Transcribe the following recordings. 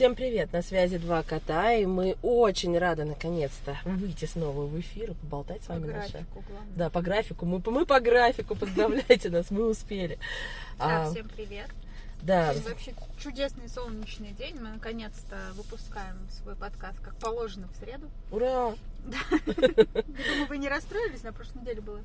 Всем привет! На связи два кота, и мы очень рады наконец-то выйти снова в эфир и поболтать с По вами. графику, Наша. главное. Да, по графику. Мы, мы по графику, поздравляйте нас, мы успели. Да, А, всем привет. да, Сегодня вообще чудесный солнечный день. Мы наконец-то выпускаем свой подкаст, как положено, в среду. ура! Думаю, вы не расстроились, на прошлой неделе было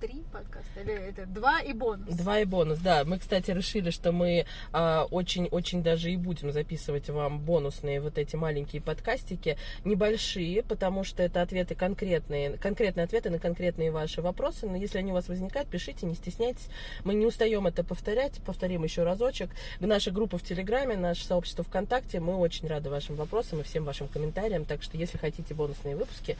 три подкаста, или это два и бонус. Два и бонус, да. Мы, кстати, решили, что мы очень-очень даже и будем записывать вам бонусные вот эти маленькие подкастики, небольшие, потому что это ответы конкретные, конкретные ответы на конкретные ваши вопросы. Но если они у вас возникают, пишите, не стесняйтесь. Мы не устаем это повторять, повторим еще разочек. Наша группа в Телеграме, наше сообщество ВКонтакте, мы очень рады вашим вопросам и всем вашим комментариям. Так что, если хотите бонусные выпуски,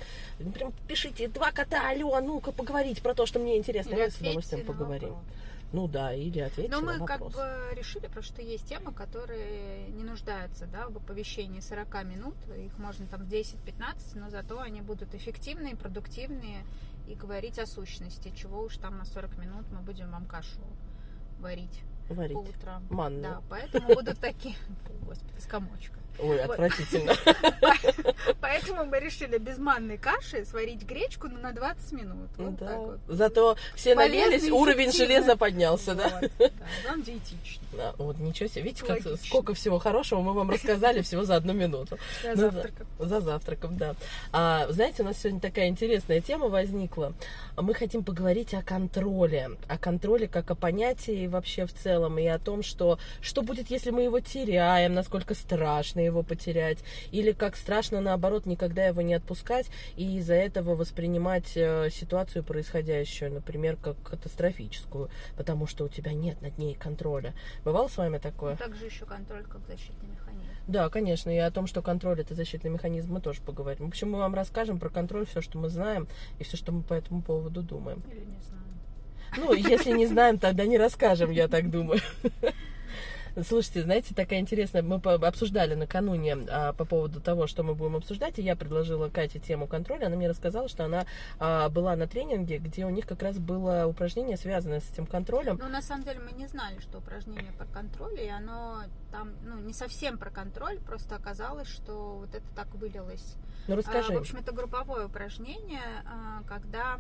прям пишите, два кота, алло, а ну-ка поговорить про то, что мне интересно, Или мы с удовольствием поговорим. вопрос. Ну да, или ответьте Но мы как бы решили, потому что есть темы, которые не нуждаются да, в оповещении 40 минут. Их можно там 10-15, но зато они будут эффективные, продуктивные и говорить о сущности. Чего уж там на 40 минут мы будем вам кашу варить Варить. по утрам. Манную. Да, поэтому будут такие... Господи, с комочком. Ой, отвратительно. Поэтому мы решили без манной каши сварить гречку ну, на 20 минут. Ну. Зато все наелись, уровень железа поднялся, да? Главное, диетично. Вот ничего себе. Видите, сколько всего хорошего мы вам рассказали всего за одну минуту. Я Ну завтраком. За завтраком, да. А, знаете, у нас сегодня такая интересная тема возникла. Мы хотим поговорить о контроле. О контроле как о понятии вообще в целом. И о том, что, что будет, если мы его теряем, насколько страшно его потерять. Или как страшно, наоборот, никогда его не отпускать. И из-за этого воспринимать э, ситуацию происходящую, например, как катастрофическую. Потому что у тебя нет над ней контроля. Бывало с вами такое? Также еще контроль как защитный механизм. Да, конечно, и о том, что контроль это защитный механизм, мы тоже поговорим. В общем, мы вам расскажем про контроль, все, что мы знаем, и все, что мы по этому поводу думаем. Или не знаю. Ну, если не знаем, тогда не расскажем, я так думаю. Слушайте, знаете, такая интересная, мы обсуждали накануне а, по поводу того, что мы будем обсуждать, и я предложила Кате тему контроля, она мне рассказала, что она а, была на тренинге, где у них как раз было упражнение, связанное с этим контролем. Но на самом деле мы не знали, что упражнение про контроль, и оно там, ну, не совсем про контроль, просто оказалось, что вот это так вылилось. Ну, расскажи. А, в общем, это групповое упражнение, а, когда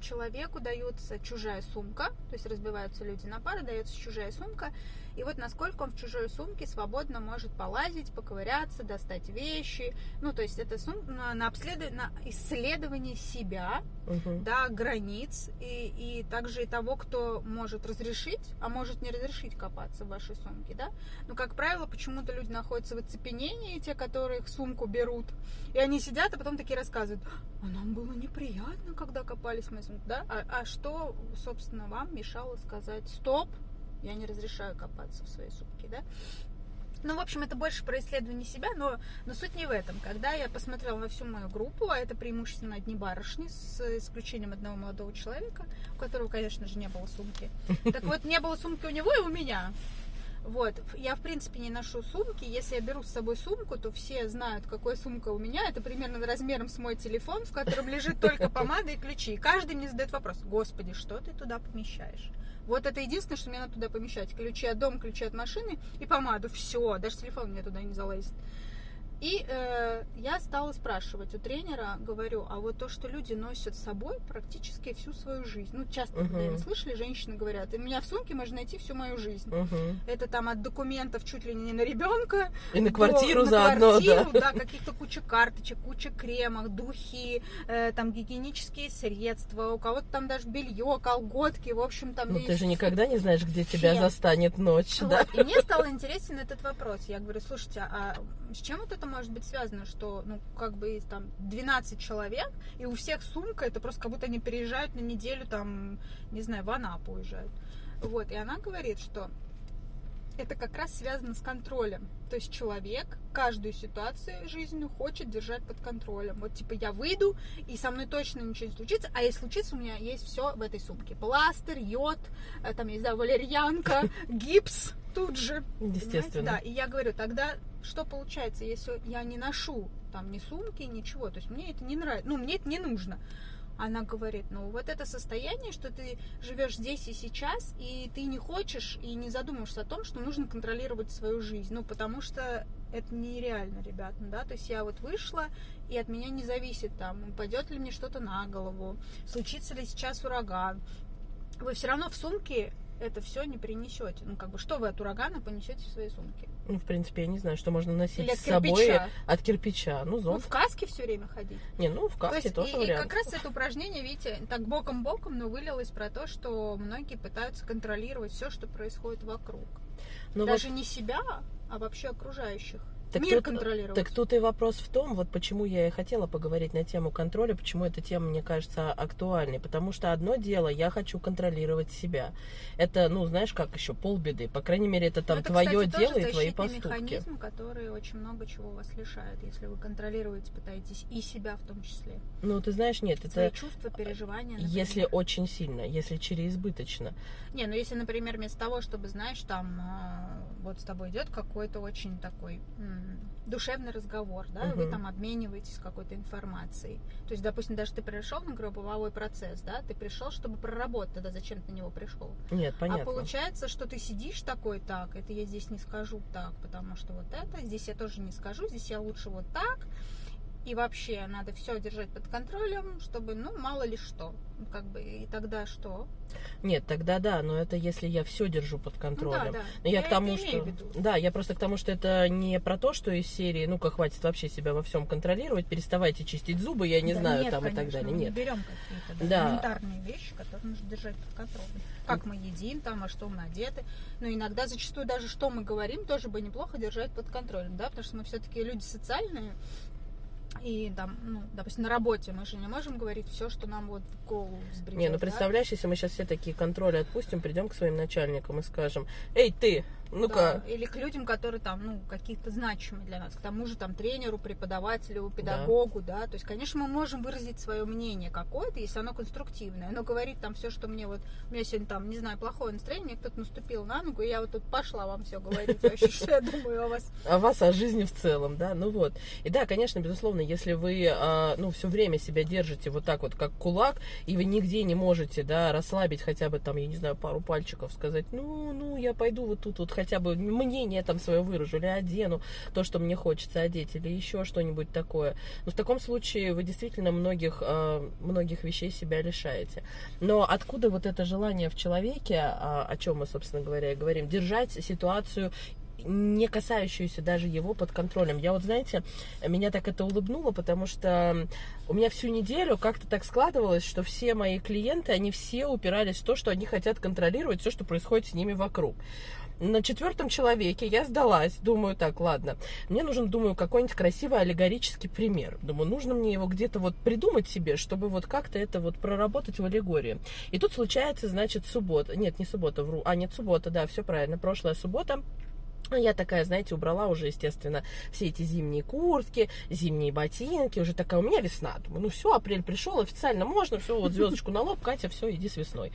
человеку дается чужая сумка, то есть разбиваются люди на пары, дается чужая сумка, и вот насколько он в чужой сумке свободно может полазить, поковыряться, достать вещи, ну, то есть это сум... на, на, обследо- на исследование себя, Мгм. да, границ, и, и также и того, кто может разрешить, а может не разрешить копаться в вашей сумке, да. Но, как правило, почему-то люди находятся в оцепенении, те, которые их сумку берут, и они сидят, а потом такие рассказывают, а нам было неприятно, когда копались сумке, да, а, а что, собственно, вам мешало сказать, стоп, я не разрешаю копаться в своей сумке, да. Ну, в общем, это больше про исследование себя, но, но суть не в этом. Когда я посмотрела на всю мою группу, а это преимущественно одни барышни, с исключением одного молодого человека, у которого, конечно же, не было сумки. Так вот, не было сумки у него и у меня. Вот, я в принципе не ношу сумки. Если я беру с собой сумку, то все знают, какая сумка у меня. Это примерно размером с мой телефон, в котором лежит только помада и ключи. И каждый мне задает вопрос: Господи, что ты туда помещаешь? Вот это единственное, что мне надо туда помещать. Ключи от дома, ключи от машины и помаду. Все, даже телефон мне туда не залазит. И э, я стала спрашивать у тренера, говорю, а вот то, что люди носят с собой практически всю свою жизнь. Ну, часто, Мгм. наверное, слышали, женщины говорят, у меня в сумке можно найти всю мою жизнь. Мгм. Это там от документов чуть ли не на ребенка. И на квартиру до- заодно, на да. квартиру, да. каких-то куча карточек, куча кремов, духи, э, там гигиенические средства, у кого-то там даже белье, колготки, в общем, там Ну, ты же никогда не знаешь, где тебя Все. застанет ночь, вот. да? И мне стал интересен этот вопрос. Я говорю, слушайте, а с чем вот это может быть связано, что, ну, как бы там 12 человек, и у всех сумка, это просто как будто они переезжают на неделю, там, не знаю, в Анапу уезжают. Вот, и она говорит, что это как раз связано с контролем. То есть человек каждую ситуацию жизненную хочет держать под контролем. Вот типа я выйду, и со мной точно ничего не случится, а если случится, у меня есть все в этой сумке. Пластырь, йод, э, там, я не знаю, валерьянка, гипс тут же. Понимаете? Естественно. Да, и я говорю, тогда что получается, если я не ношу там ни сумки, ничего, то есть мне это не нравится, ну, мне это не нужно. Она говорит, ну вот это состояние, что ты живешь здесь и сейчас, и ты не хочешь и не задумываешься о том, что нужно контролировать свою жизнь. Ну, потому что это нереально, ребят, ну да, то есть я вот вышла, и от меня не зависит там, упадет ли мне что-то на голову, случится ли сейчас ураган. Вы все равно в сумке это все не принесете. Ну, как бы, что вы от урагана понесете в своей сумке? Ну, в принципе, я не знаю, что можно носить Или с собой кирпича. от кирпича. Ну, Ну, зонт. в каске все время ходить. Не, ну, в То каске есть, тоже и, и вариант. как раз это упражнение, видите, так боком-боком, но вылилось про то, что многие пытаются контролировать все, что происходит вокруг. Ну, Даже не себя, а вообще окружающих. Так Мир тут- контролировать. Так тут и вопрос в том, вот почему я и хотела поговорить на тему контроля, почему эта тема, мне кажется, актуальной. Потому что одно дело, я хочу контролировать себя. Это, ну, знаешь, как еще полбеды. По крайней мере, это там Ну, это, твое кстати, дело и твои поступки. механизм, который очень много чего вас лишает, если вы контролируете, пытаетесь и себя в том числе. Ну, ты знаешь, нет, Свои это чувства, переживания. например. если очень сильно, если череизбыточно. Не, ну если, например, вместо того, чтобы, знаешь, там э, вот с тобой идет какой-то очень такой м, душевный разговор, да, и вы там обмениваетесь какой-то информацией. То есть, допустим, даже ты пришел на групповой процесс, да, ты пришел, чтобы проработать, тогда зачем ты на него пришел? Нет, понятно. А получается, что ты сидишь такой, так, это я здесь не скажу так, потому что вот это, здесь я тоже не скажу, здесь я лучше вот так. И вообще надо все держать под контролем, чтобы, ну, мало ли что. Ну, Как бы, и тогда что? Нет, тогда да, но это если я все держу под Ну, контролем. да, да. Но я, Я к тому, что... Да, я просто к тому, что это не про то, что из серии, ну-ка, хватит вообще себя во всем контролировать, переставайте чистить зубы, я не Да знаю, нет, там и так конечно, далее. мы Нет. Не берем какие-то да, Да. элементарные вещи, которые нужно держать под контролем. Как мы едим, там, а что мы одеты. Но иногда зачастую даже что мы говорим, тоже бы неплохо держать под контролем, да, потому что мы все-таки люди социальные. И там, ну, допустим, на работе мы же не можем говорить все, что нам вот в голову взбредет. Не, ну да. представляешь, если мы сейчас все такие контроли отпустим, придем к своим начальникам и скажем, эй, ты, ну-ка, Да, Или к людям, которые там, ну, какие-то значимые для нас, к тому же там тренеру, преподавателю, педагогу, да. То есть, конечно, мы можем выразить свое мнение какое-то, если оно конструктивное. Но говорить там все, что мне вот, у меня сегодня там, не знаю, плохое настроение, мне кто-то наступил на ногу, и я вот тут пошла вам все говорить вообще, что я думаю о вас. о вас, о жизни в целом, да, ну вот. И да, конечно, безусловно, если вы, а, ну, все время себя держите вот так вот, как кулак, и вы нигде не можете, да, расслабить хотя бы там, я не знаю, пару пальчиков, сказать, ну, ну, я пойду вот тут вот хотя бы мнение там свое выражу, или одену то, что мне хочется одеть, или еще что-нибудь такое. Но в таком случае вы действительно многих, а, многих вещей себя лишаете. Но откуда вот это желание в человеке, а, о чем мы, собственно говоря, и говорим, держать ситуацию не касающуюся даже его под контролем. Я вот, знаете, меня так это улыбнуло, потому что у меня всю неделю как-то так складывалось, что все мои клиенты, они все упирались в то, что они хотят контролировать все, что происходит с ними вокруг. На четвертом человеке я сдалась, думаю, так, ладно, мне нужен, думаю, какой-нибудь красивый аллегорический пример. Думаю, нужно мне его где-то вот придумать себе, чтобы вот как-то это вот проработать в аллегории. И тут случается, значит, суббота, нет, не суббота, вру, а нет, суббота, да, все правильно, прошлая суббота, я такая, знаете, убрала уже, естественно, все эти зимние куртки, зимние ботинки. Уже такая, у меня весна. Думаю, ну все, апрель пришел, официально можно, все, вот звездочку на лоб, Катя, все, иди с весной.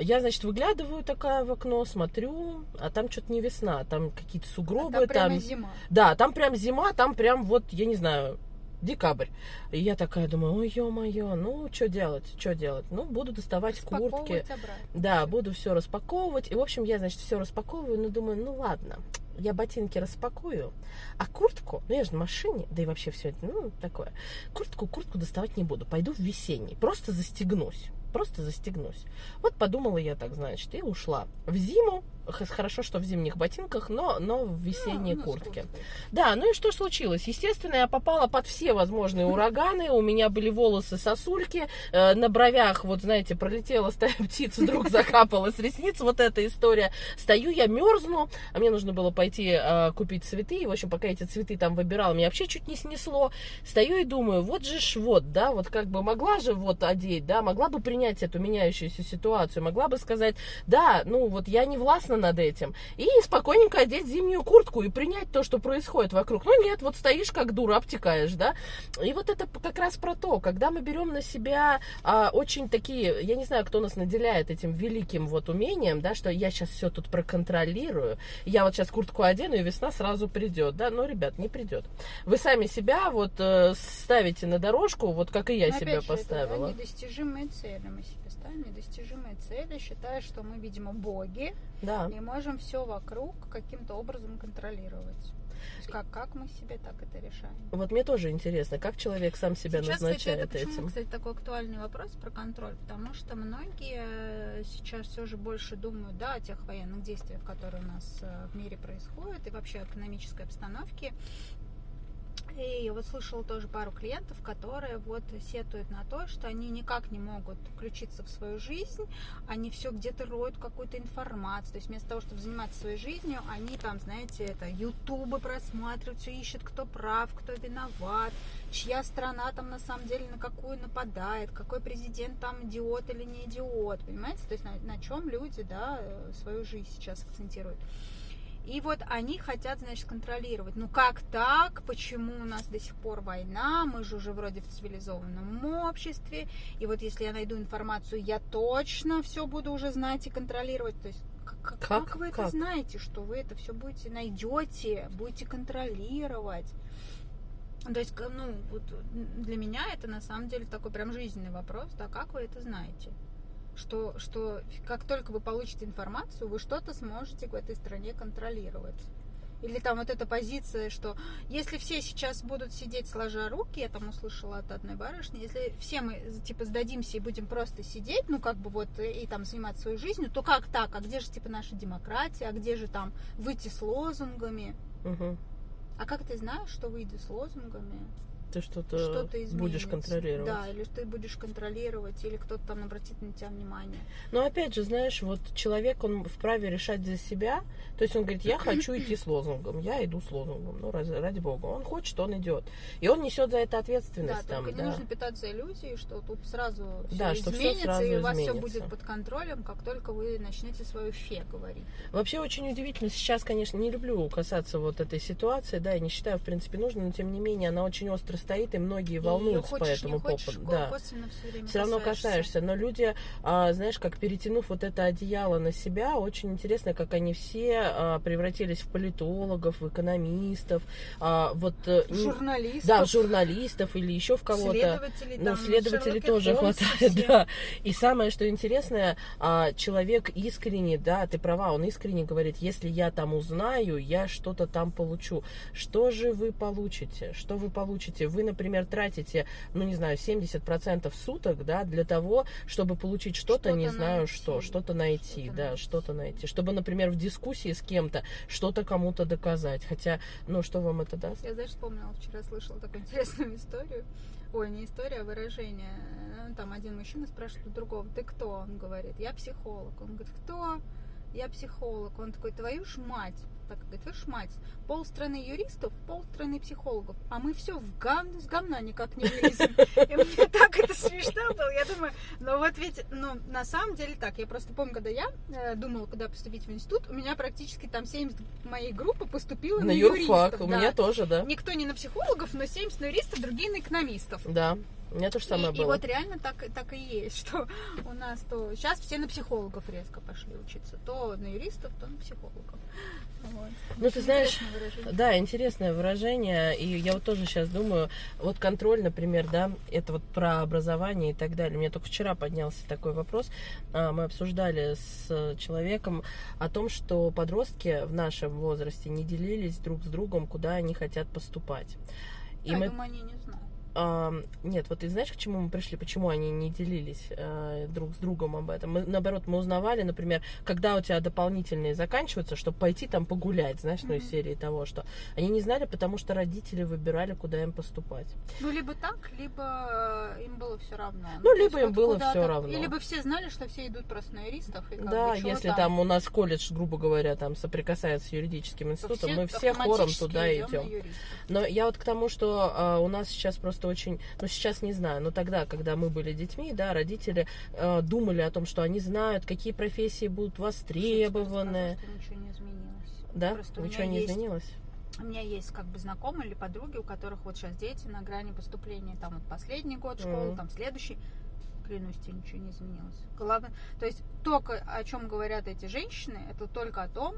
Я, значит, выглядываю такая в окно, смотрю, а там что-то не весна, там какие-то сугробы, Там прямо там... зима. Да, там прям зима, там прям вот, я не знаю, декабрь. И я такая думаю, ой, ё-моё, ну, что делать, что делать? Ну, буду доставать куртки. Обратно. Да, буду все распаковывать. И, в общем, я, значит, все распаковываю, но думаю, ну ладно, я ботинки распакую, а куртку, ну я же на машине, да и вообще все это, ну, такое. Куртку, куртку доставать не буду, пойду в весенний, просто застегнусь. Просто застегнусь. Вот подумала я так, значит, и ушла. В зиму, хорошо, что в зимних ботинках, но, но в весенней с куртке. Да, ну и что случилось? Естественно, я попала под все возможные ураганы. У меня были волосы сосульки. э, на бровях, вот знаете, пролетела стая птиц, вдруг закапала с ресниц. Вот эта история. Стою, я мерзну. А мне нужно было пойти э, купить цветы. И, в общем, пока эти цветы там выбирала, меня вообще чуть не снесло. Стою и думаю, вот же ж вот, да, вот как бы могла же вот одеть, да, могла бы принять эту меняющуюся ситуацию, могла бы сказать, да, ну вот я не властна над этим и спокойненько одеть зимнюю куртку и принять то, что происходит вокруг. Ну нет, вот стоишь как дура, обтекаешь, да. И вот это как раз про то, когда мы берем на себя а, очень такие, я не знаю, кто нас наделяет этим великим вот умением, да, что я сейчас все тут проконтролирую, я вот сейчас куртку одену, и весна сразу придет, да, но, ребят, не придет. Вы сами себя вот э, ставите на дорожку, вот как и я Но себя опять же, поставила. Это недостижимые цели мы себе ставим, недостижимые цели, считая, что мы, видимо, боги, Да. И можем все вокруг каким-то образом контролировать. Как, как мы себе так это решаем? Вот мне тоже интересно, как человек сам себя сейчас, назначает кстати, это почему, этим. кстати, такой актуальный вопрос про контроль? Потому что многие э, сейчас все же больше думают, да, о тех военных действиях, которые у нас э, в мире происходят, и вообще о экономической обстановке. И вот слышала тоже пару клиентов, которые вот сетуют на то, что они никак не могут включиться в свою жизнь, они все где-то роют какую-то информацию, то есть вместо того, чтобы заниматься своей жизнью, они там, знаете, это ютубы просматривают, все ищут, кто прав, кто виноват, чья страна там на самом деле на какую нападает, какой президент там идиот или не идиот, понимаете, то есть на, на чем люди, да, свою жизнь сейчас акцентируют. И вот они хотят, значит, контролировать. Ну как так? Почему у нас до сих пор война? Мы же уже вроде в цивилизованном обществе. И вот если я найду информацию, я точно все буду уже знать и контролировать. То есть как, как, Как? вы Как? это знаете, что вы это все будете найдете, будете контролировать? То есть, ну, вот для меня это на самом деле такой прям жизненный вопрос, да, как вы это знаете? Что, что как только вы получите информацию, вы что-то сможете в этой стране контролировать. Или там вот эта позиция, что если все сейчас будут сидеть сложа руки, я там услышала от одной барышни, если все мы типа сдадимся и будем просто сидеть, ну как бы вот и, там заниматься своей жизнью, то как так? А где же типа наша демократия? А где же там выйти с лозунгами? Мгм. А как ты знаешь, что выйдя с лозунгами, Ты что-то, изменится? будешь контролировать. Да, или ты будешь контролировать, или кто-то там обратит на тебя внимание. Но опять же, знаешь, вот человек, он вправе решать за себя. То есть он говорит, я хочу идти с лозунгом, я иду с лозунгом. Ну, ради, ради бога. Он хочет, он идет. И он несет за это Да, ответственность. там, только не да. нужно питаться иллюзией, что тут сразу Да, все что изменится, сразу и у вас все изменится. будет под контролем, как только вы начнете свою фе говорить. Вообще очень удивительно. Сейчас, конечно, не люблю касаться вот этой ситуации, да, и не считаю, в принципе, нужно, но тем не менее она очень остро стоит, и многие волнуются и по этому хочешь, поводу. Да. все время все равно касаешься. Но люди, а, знаешь, как перетянув вот это одеяло на себя, очень интересно, как они все а, превратились в политологов, в экономистов, а, вот э, Журналистов, да, журналистов или еще в кого-то. следователей, Ну, там, следователей Шерлоки тоже Холмсы хватает, все. да. И самое, что интересное, а, человек искренне, да, ты права, он искренне говорит, если я там узнаю, я что-то там получу. Что же вы получите? Что вы получите? Вы, например, тратите, ну, не знаю, 70% суток, да, для того, чтобы получить что-то, не Что-то знаю найти. что, что-то найти, Что-то да, что-то найти. Чтобы, например, в дискуссии с кем-то что-то кому-то доказать. Хотя, ну, что вам это даст? Я, знаешь, вспомнила, вчера слышала такую интересную историю. Ой, не история, а выражение. Э, Там один мужчина спрашивает у другого, ты кто? Он говорит, я психолог. Он говорит, кто? Я психолог. Он такой, твою ж мать. Так, говорит, твою ж мать. Полстраны юристов, полстраны психологов. А мы все в гам... с говна никак не вылезем. И мне так это смешно было. Я думаю, ну вот ведь, ну, на самом деле так. Я просто помню, когда я э, думала, куда поступить в институт, у меня практически там 70 моей группы поступило на, На юристов. юрфак, у да. меня тоже, да. Никто не на психологов, но 70 на юристов, другие на экономистов. Да, у меня тоже самое и, и было. вот реально так, так и есть, что у нас то... Сейчас все на психологов резко пошли учиться. То на юристов, то на психологов. Вот. Ну, ты знаешь, выражение. Да, интересное выражение. И я вот тоже сейчас думаю, вот контроль, например, да, это вот про образование и так далее. У меня только вчера поднялся такой вопрос. А, Мы обсуждали с человеком о том, что подростки в нашем возрасте не делились друг с другом, куда они хотят поступать. И Я мы думаю, они не знают. Нет, вот ты знаешь, к чему мы пришли, почему они не делились э, друг с другом об этом? Мы, наоборот, мы узнавали, например, когда у тебя дополнительные заканчиваются, чтобы пойти там погулять, знаешь, ну, из серии того, что они не знали, потому что родители выбирали, куда им поступать. Ну, либо так, либо э, им было все равно. Ну, то либо им вот было всё равно. И либо все знали, что все идут просто на юристов. И да, бы, если там? у нас колледж, грубо говоря, там соприкасается с юридическим то институтом, мы все хором туда идем. Но я вот к тому, что а, у нас сейчас просто очень, ну сейчас не знаю, но тогда, когда мы были детьми, да, родители э, думали о том, что они знают, какие профессии будут востребованы. Скажу, что ничего не изменилось. Да? Просто Ничего не есть- изменилось? У меня есть как бы знакомые или подруги, у которых вот сейчас дети на грани поступления. Там вот последний год школы, Мгм. там следующий. Клянусь тебе, ничего не изменилось. Главное, то есть только о чем говорят эти женщины, это только о том,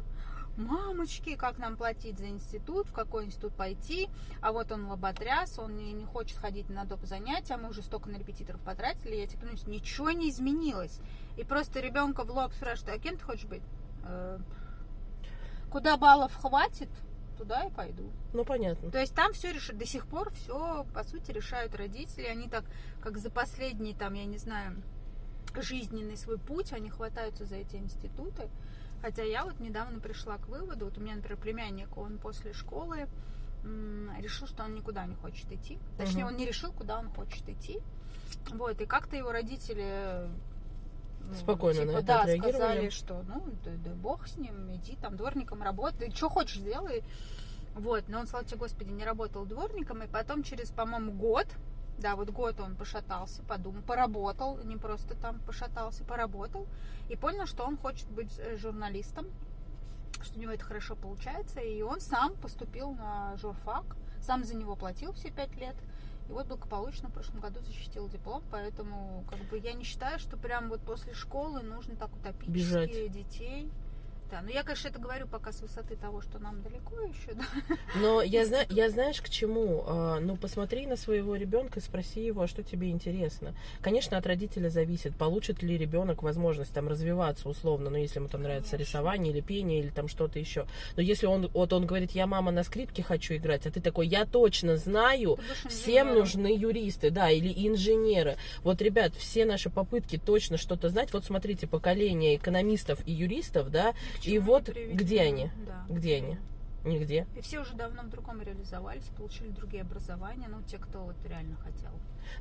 мамочки, как нам платить за институт, в какой институт пойти, а вот он лоботряс, он не, не хочет ходить на доп. занятия, а мы уже столько на репетиторов потратили, я тебе клянусь, ничего не изменилось. И просто ребенка в лоб спрашивают, а кем ты хочешь быть? «Э, Куда баллов хватит, туда и пойду. Ну, понятно. То есть там все решит, до сих пор все, по сути, решают родители. Они так, как за последний, там, я не знаю, жизненный свой путь, они хватаются за эти институты. Хотя я вот недавно пришла к выводу, вот у меня, например, племянник, он после школы решил, что он никуда не хочет идти. Точнее, он не решил, куда он хочет идти. Вот, и как-то его родители ну, Спокойно на это да, сказали, что ну, да, да бог с ним, иди там дворником работай, что хочешь делай. Вот, но он, слава тебе, Господи, не работал дворником, и потом через, по-моему, год, да, вот год он пошатался, подумал, поработал, не просто там пошатался, поработал, и понял, что он хочет быть э, журналистом, что у него это хорошо получается, и он сам поступил на журфак, сам за него платил все пять лет, и вот благополучно в прошлом году защитил диплом, поэтому как бы я не считаю, что прям вот после школы нужно так утопически Бежать. детей. Да, но я, конечно, это говорю пока с высоты того, что нам далеко еще, да. Но я, зна- я знаешь к чему? А, ну, посмотри на своего ребенка, спроси его, а что тебе интересно. Конечно, от родителя зависит, получит ли ребенок возможность там развиваться условно, ну, если ему там нравится Конечно. рисование или пение, или там что-то еще. Но если он, вот он говорит, я мама на скрипке хочу играть, а ты такой, я точно знаю, Всем нужны юристы, да, или инженеры. Вот, ребят, все наши попытки точно что-то знать. Вот смотрите, поколение экономистов и юристов, да, и вот где они? Да. Где они? Нигде. И все уже давно в другом реализовались, получили другие образования, ну, те, кто вот реально хотел.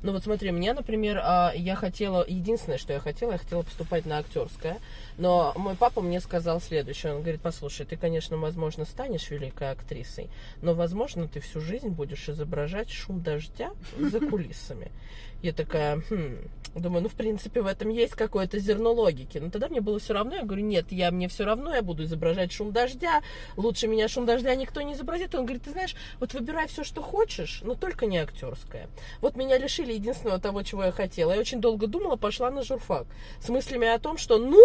Ну вот смотри, мне, например, а, я хотела, единственное, что я хотела, я хотела поступать на актерское, но мой папа мне сказал следующее, он говорит, послушай, ты, конечно, возможно, станешь великой актрисой, но, возможно, ты всю жизнь будешь изображать шум дождя за кулисами. Я такая, хм, думаю, ну, в принципе, в этом есть какое-то зерно логики. Но тогда мне было все равно, я говорю, нет, я, мне все равно, я буду изображать шум дождя, лучше меня шум дождя никто не изобразит. Он говорит, ты знаешь, вот выбирай все, что хочешь, но только не актерское. Вот меня лишили единственного того, чего я хотела. Я очень долго думала, пошла на журфак с мыслями о том, что, ну,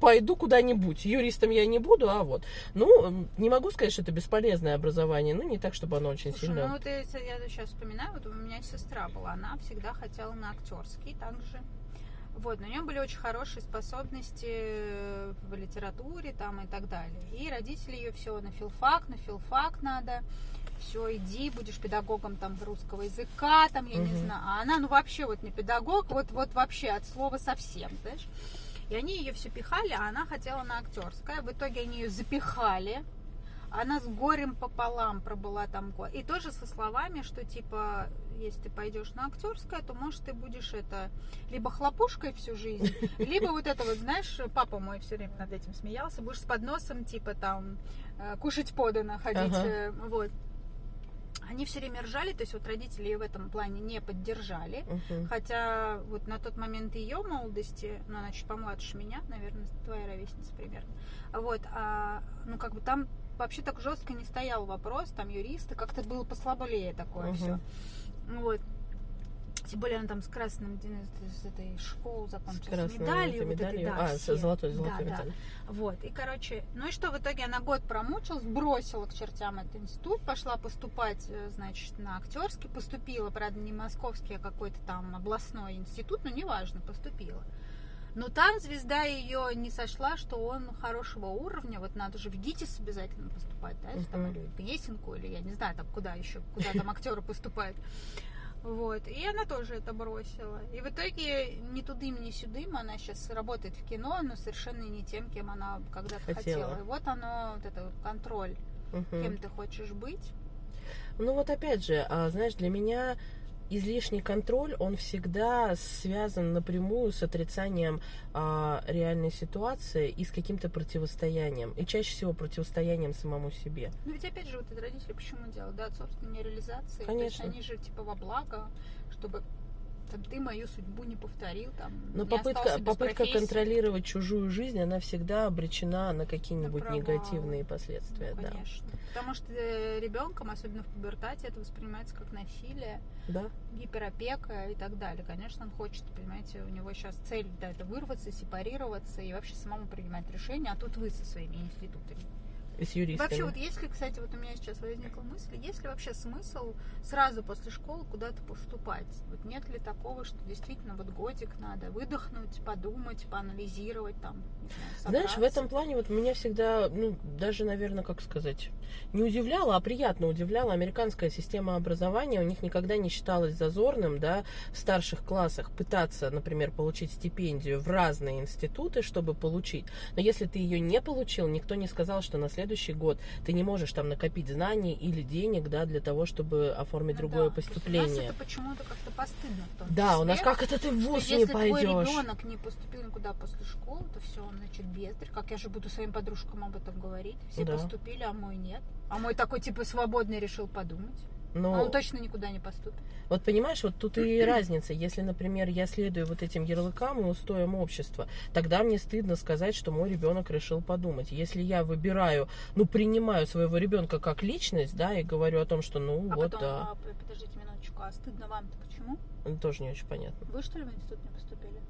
пойду куда-нибудь. Юристом я не буду, а вот. Ну, не могу сказать, что это бесполезное образование, ну, не так, чтобы оно очень Слушай, сильно... ну вот если я сейчас вспоминаю, вот у меня сестра была, она всегда хотела на актерский также. Вот, но у нее были очень хорошие способности в литературе там и так далее. И родители ее все на филфак, на филфак надо. Все, иди, будешь педагогом там русского языка, там, я не Мгм. знаю. А она, ну, вообще вот не педагог, вот, вот вообще от слова совсем, знаешь. И они ее все пихали, а она хотела на актерское. В итоге они ее запихали. Она с горем пополам пробыла там год. И тоже со словами, что типа, если ты пойдешь на актерское, то может ты будешь это либо хлопушкой всю жизнь, либо вот это вот, знаешь, папа мой все время над этим смеялся, будешь с подносом типа там э, кушать подано, ходить, Ага. э, вот. Они все время ржали, то есть вот родители ее в этом плане не поддержали. Мгм. Хотя вот на тот момент ее молодости, ну, она чуть помладше меня, наверное, твоя ровесница примерно. Вот, а, ну, как бы там вообще так жестко не стоял вопрос, там юристы, как-то было послаблее такое Мгм. все. Вот. Тем более она там с красным с этой школы закончила. С с медалью. этой вот этой, медалью. да, а, все. золотой, золотой Да, да. медаль. Вот, и, короче, ну и что, в итоге она год промучилась, бросила к чертям этот институт, пошла поступать, э, значит, на актерский, поступила, правда, не московский, а какой-то там областной институт, но неважно, поступила. Но там звезда ее не сошла, что он хорошего уровня, вот надо же в ГИТИС обязательно поступать, да, там, Мгм. или в Гнесинку, или я не знаю, там куда еще, куда там актеры поступают. Вот. И она тоже это бросила. И в итоге ни тудым, ни сюдым она сейчас работает в кино, но совершенно не тем, кем она когда-то Хотела. хотела. И вот оно, вот это вот контроль, Мгм. кем ты хочешь быть. Ну вот опять же, а, знаешь, для меня излишний контроль, он всегда связан напрямую с отрицанием а, реальной ситуации и с каким-то противостоянием. И чаще всего противостоянием самому себе. Ну ведь опять же, вот это родители почему делают? Да, от собственной реализации. Конечно. То есть они же типа во благо, чтобы там, ты мою судьбу не повторил, там, Но не попытка, попытка профессии. контролировать чужую жизнь, она всегда обречена на какие-нибудь негативные последствия. Ну, да. конечно. Потому что ребенком, особенно в пубертате, это воспринимается как насилие, да. гиперопека и так далее. Конечно, он хочет, понимаете, у него сейчас цель да, это вырваться, сепарироваться и вообще самому принимать решения, а тут вы со своими институтами. С юристами. Вообще, вот если, кстати, вот у меня сейчас возникла мысль, есть ли вообще смысл сразу после школы куда-то поступать? Вот нет ли такого, что действительно вот годик надо выдохнуть, подумать, поанализировать там, знаю, Знаешь, в этом плане вот меня всегда, ну, даже, наверное, как сказать, не удивляла, а приятно удивляла американская система образования. У них никогда не считалось зазорным, да, в старших классах пытаться, например, получить стипендию в разные институты, чтобы получить. Но если ты ее не получил, никто не сказал, что на следующий год ты не можешь там накопить знаний или денег, да, для того, чтобы оформить Ну другое да, есть У поступление. нас это почему-то как-то постыдно Да, у нас числе. как это ты в ВУЗ не если твой пойдешь? ребенок не поступил никуда после школы, то все, он, значит, бездарь. Как я же буду своим подружкам об этом говорить? Все Да. поступили, а мой нет. А мой такой, типа, свободный решил подумать. Но... А он точно никуда не поступит. Вот понимаешь, вот тут и разница. Если, например, я следую вот этим ярлыкам и устоям общества, тогда мне стыдно сказать, что мой ребенок решил подумать. Если я выбираю, ну, принимаю своего ребенка как личность, да, и говорю о том, что, ну, А вот, потом, да, а, подождите минуточку, а стыдно вам-то почему? тоже не очень понятно. Вы что ли в институт не поступили?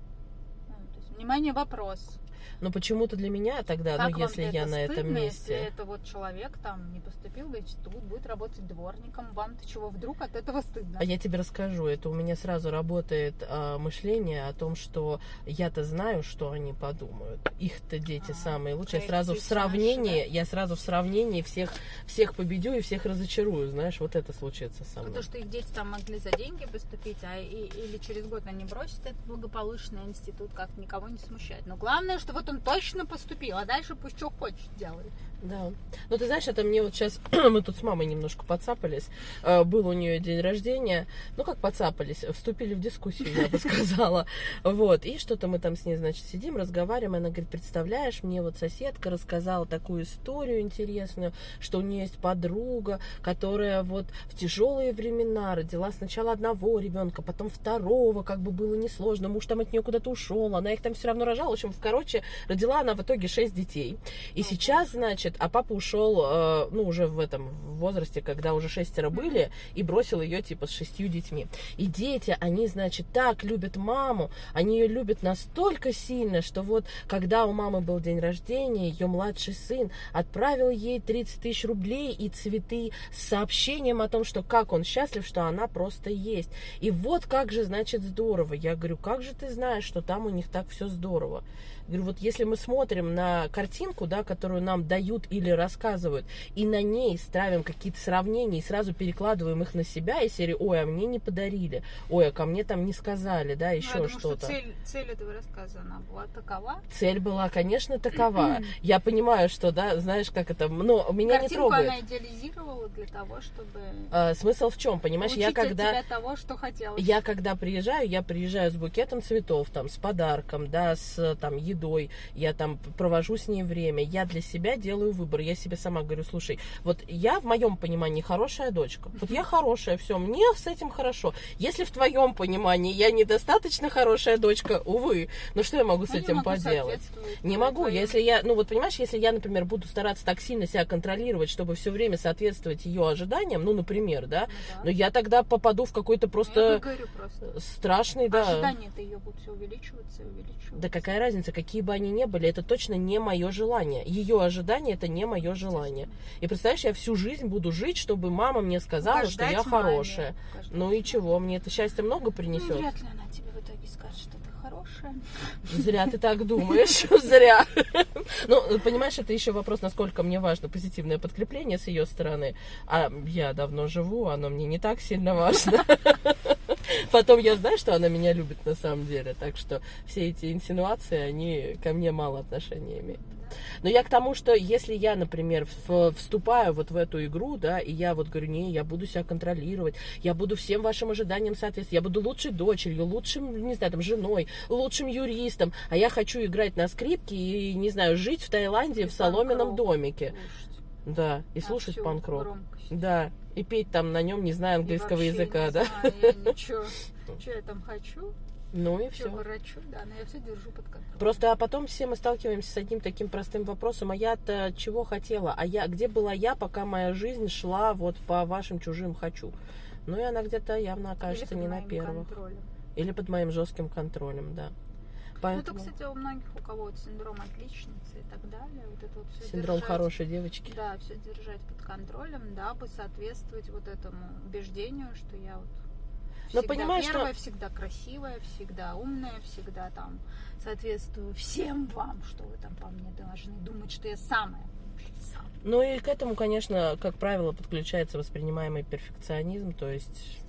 Ну, то есть, внимание, вопрос. Но почему-то для меня тогда, Как ну, если это я на этом стыдно, месте... Если это вот человек там не поступил в институт, будет работать дворником, вам-то чего вдруг от этого стыдно? А я тебе расскажу, это у меня сразу работает а, мышление о том, что я-то знаю, что они подумают. Их-то дети А, самые лучшие. Я сразу в проекции наши, сравнении, я сразу в сравнении всех, всех победю и всех разочарую, знаешь, вот это случится со мной. то, что их дети там могли за деньги поступить, а и- или через год они бросят этот благополучный институт, как никого не смущает. Но главное, что вот он точно поступил, а дальше пусть что хочет делает. Да. Ну, ты знаешь, это мне вот сейчас... мы тут с мамой немножко подцапались. Э, Был у нее день рождения. Ну, как подцапались? Вступили в дискуссию, я бы сказала. Вот. И что-то мы там с ней, значит, сидим, разговариваем. Она говорит, представляешь, мне вот соседка рассказала такую историю интересную, что у нее есть подруга, которая вот в тяжелые времена родила сначала одного ребенка, потом второго, как бы было несложно. Муж там от нее куда-то ушел, она их там все равно рожала. В общем, короче, родила она в итоге шесть детей. И сейчас, значит, а папа ушел, э, ну, уже в этом возрасте, когда уже шестеро были, и бросил ее, типа, с шестью детьми. И дети, они, значит, так любят маму, они ее любят настолько сильно, что вот, когда у мамы был день рождения, ее младший сын отправил ей 30 тысяч рублей и цветы с сообщением о том, что как он счастлив, что она просто есть. И вот как же, значит, здорово. Я говорю, как же ты знаешь, что там у них так все здорово? Говорю, вот если мы смотрим на картинку, да, которую нам дают или рассказывают, и на ней ставим какие-то сравнения и сразу перекладываем их на себя, и серии, ой, а мне не подарили, ой, а ко мне там не сказали, да, Ну, еще думаю, что-то. что цель, цель этого рассказа, она была такова. Цель была, конечно, такова. Я понимаю, что, да, знаешь, как это, но меня не Картинку трогает. она идеализировала для того, чтобы А, смысл в чем, понимаешь, я когда... того, что хотелось. Я когда приезжаю, я приезжаю с букетом цветов, там, с подарком, да, с там едой, я там провожу с ней время, я для себя делаю выбор, я себе сама говорю, слушай, вот я в моем понимании хорошая дочка, вот я хорошая, все, мне с этим хорошо. Если в твоем понимании я недостаточно хорошая дочка, увы, ну что я могу с Ну, не этим могу поделать? Не могу, твоим- если я, ну вот понимаешь, если я, например, буду стараться так сильно себя контролировать, чтобы все время соответствовать ее ожиданиям, ну, например, да, Ну да. но я тогда попаду в какой-то Ну, я просто просто. страшный, да. Ожидания-то ее будут все увеличиваться и увеличиваться. Да какая разница, какие бы они ни были, это точно не мое желание. Ее ожидание это не мое желание. И представляешь, я всю жизнь буду жить, чтобы мама мне сказала, что Угождать я маме. хорошая. Угождать Ну и чего, мне это счастье много Ну, принесет? вряд ли она тебе в итоге скажет, что ты хорошая. Зря ты так думаешь, зря. Ну, понимаешь, это еще вопрос, насколько мне важно позитивное подкрепление с ее стороны. А я давно живу, оно мне не так сильно важно. Потом я знаю, что она меня любит на самом деле, так что все эти инсинуации, они ко мне мало отношения имеют. Но я к тому, что если я, например, вступаю вот в эту игру, да, и я вот говорю, не, я буду себя контролировать, я буду всем вашим ожиданиям соответствовать, я буду лучшей дочерью, лучшим, не знаю, там, женой, лучшим юристом, а я хочу играть на скрипке и, не знаю, жить в Таиланде и в соломенном домике. Слушать. Да, и на слушать панк-рок. Да, и петь там на нем, не знаю, английского языка, да? Знаю, я ничего, что я там хочу. Ну и все. Врачу, да, но я все держу под контролем. Просто а потом все мы сталкиваемся с одним таким простым вопросом, а я-то чего хотела? А я где была я, пока моя жизнь шла вот по вашим чужим хочу? Ну и она где-то явно окажется не на первых. Контролем. Или под моим жестким контролем, да. Поэтому... Ну, это, кстати, у многих, у кого вот синдром отличницы и так далее, вот это вот все Синдром держать, хорошей девочки. Да, все держать под контролем, дабы соответствовать вот этому убеждению, что я вот всегда Но понимаешь, первая, что... всегда красивая, всегда умная, всегда там соответствую всем вам, что вы там по мне должны думать, что я самая. Ну и к этому, конечно, как правило, подключается воспринимаемый перфекционизм, то есть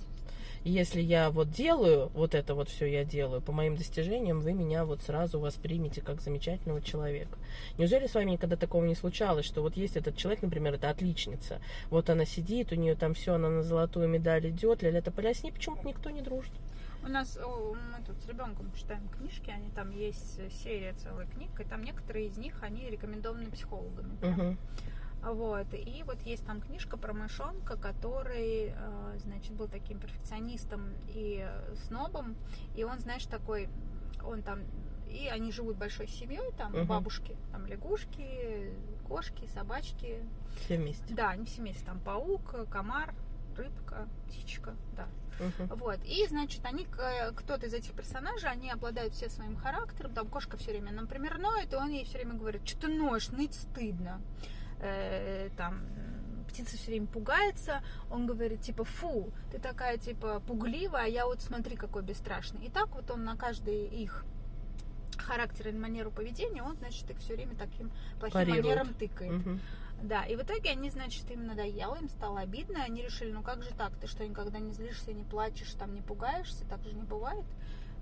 если я вот делаю, вот это вот все я делаю, по моим достижениям, вы меня вот сразу воспримете как замечательного человека. Неужели с вами никогда такого не случалось, что вот есть этот человек, например, это отличница, вот она сидит, у нее там все, она на золотую медаль идет, ля-ля-то с ней почему-то никто не дружит. У нас, мы тут с ребенком читаем книжки, они там есть серия целая книг, и там некоторые из них, они рекомендованы психологами. Uh-huh. Вот. И вот есть там книжка про мышонка, который, э, значит, был таким перфекционистом и снобом. И он, знаешь, такой, он там, и они живут большой семьей, там угу. бабушки, там лягушки, кошки, собачки. Все вместе. Да, они все вместе. Там паук, комар, рыбка, птичка, да. Uh-huh. Вот. И, значит, они, кто-то из этих персонажей, они обладают все своим характером. Там кошка все время, например, ноет, и он ей все время говорит, что ты ноешь, ныть стыдно э, там птица все время пугается, он говорит, типа, фу, ты такая, типа, пугливая, а я вот смотри, какой бесстрашный. И так вот он на каждый их характер и манеру поведения, он, значит, их все время таким плохим Парирует. манером тыкает. Угу. Да, и в итоге они, значит, им надоело, им стало обидно, и они решили, ну как же так, ты что, никогда не злишься, не плачешь, там не пугаешься, так же не бывает.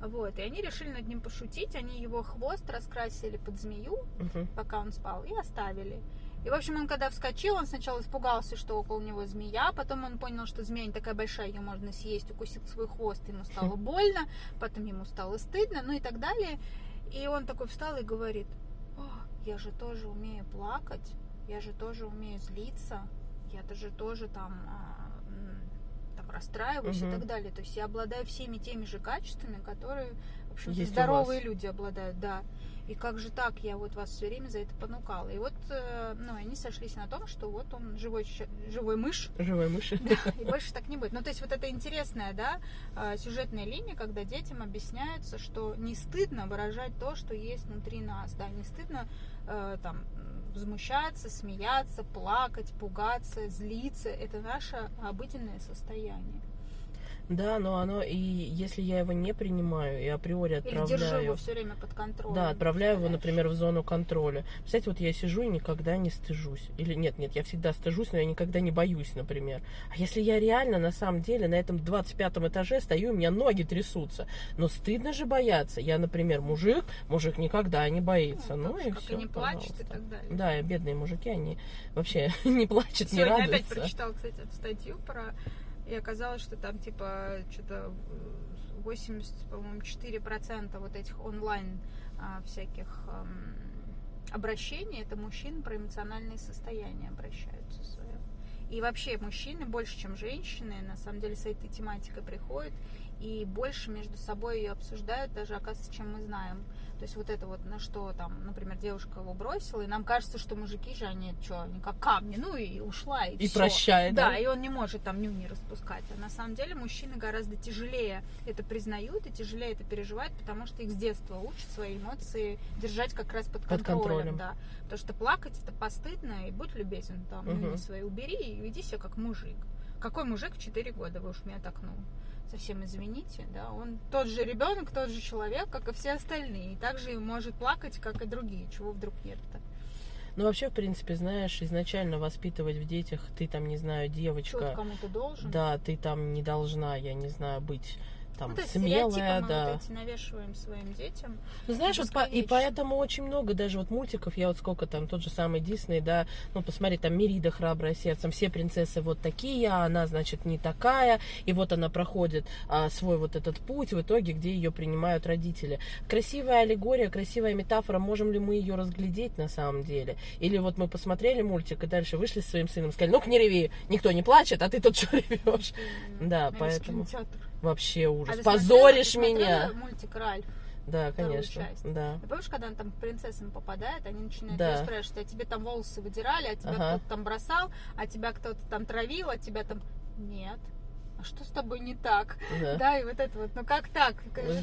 Вот, и они решили над ним пошутить, они его хвост раскрасили под змею, угу. пока он спал, и оставили. И, в общем, он когда вскочил, он сначала испугался, что около него змея, потом он понял, что змея не такая большая, ее можно съесть, укусил свой хвост, ему стало больно, потом ему стало стыдно, ну и так далее. И он такой встал и говорит, я же тоже умею плакать, я же тоже умею злиться, я даже тоже там, а, там расстраиваюсь угу. и так далее. То есть я обладаю всеми теми же качествами, которые, в общем здоровые люди обладают, да и как же так, я вот вас все время за это понукала. И вот, э, ну, они сошлись на том, что вот он живой, живой мышь. Живой мышь. Да, и больше так не будет. Ну, то есть вот это интересная, да, а, сюжетная линия, когда детям объясняется, что не стыдно выражать то, что есть внутри нас, да, не стыдно э, там возмущаться, смеяться, плакать, пугаться, злиться. Это наше обыденное состояние. Да, но оно и если я его не принимаю и априори отправляю. Или держу его все время под контролем. Да, отправляю его, например, в зону контроля. Кстати, вот я сижу и никогда не стыжусь. Или нет, нет, я всегда стыжусь, но я никогда не боюсь, например. А если я реально на самом деле на этом 25 этаже стою, у меня ноги трясутся. Но стыдно же бояться. Я, например, мужик, мужик никогда не боится. Ну, ну и все. И не плачет и так далее. Да, бедные мужики, они вообще не плачут, Сегодня не радуются. опять прочитала, кстати, эту статью про и оказалось, что там типа что-то 80, по-моему, 4% вот этих онлайн а, всяких а, обращений это мужчин про эмоциональные состояния обращаются свое. И вообще мужчины больше, чем женщины, на самом деле с этой тематикой приходят и больше между собой ее обсуждают, даже оказывается, чем мы знаем. То есть вот это вот, на что там, например, девушка его бросила, и нам кажется, что мужики же, они что, они как камни, ну и ушла, и, и все. прощает, да? Да, и он не может там нюни распускать. А на самом деле мужчины гораздо тяжелее это признают и тяжелее это переживают, потому что их с детства учат свои эмоции держать как раз под, под контролем, контролем. Да. Потому что плакать это постыдно, и будь любезен, там, угу. нюни свои убери и веди себя как мужик. Какой мужик в 4 года, вы уж меня так, ну, совсем извините, да, он тот же ребенок, тот же человек, как и все остальные, и также может плакать, как и другие, чего вдруг нет-то. Ну, вообще, в принципе, знаешь, изначально воспитывать в детях, ты там, не знаю, девочка... Что кому-то должен. Да, ты там не должна, я не знаю, быть там Ну, то есть смелая, да. вот эти навешиваем своим детям. Ну, знаешь, вот по- и поэтому очень много даже вот мультиков, я вот сколько там, тот же самый Дисней, да, ну, посмотри, там Мерида храбрая сердцем, все принцессы вот такие, а она, значит, не такая, и вот она проходит а, свой вот этот путь в итоге, где ее принимают родители. Красивая аллегория, красивая метафора, можем ли мы ее разглядеть на самом деле? Или вот мы посмотрели мультик и дальше вышли с своим сыном, сказали, ну-ка не реви, никто не плачет, а ты тут что ревешь? Да, Или поэтому кинотеатр. Вообще А ужас. ты Позоришь смотрела- меня. мультик Ральф. Да, конечно. часть? Да. Ты помнишь, когда он там к принцессам попадает, они начинают Да. спрашивать, а тебе там волосы выдирали, а тебя Ага. кто-то там бросал, а тебя кто-то там травил, а тебя там... Нет. А что с тобой не так? Да. Да, и вот это вот, ну как так?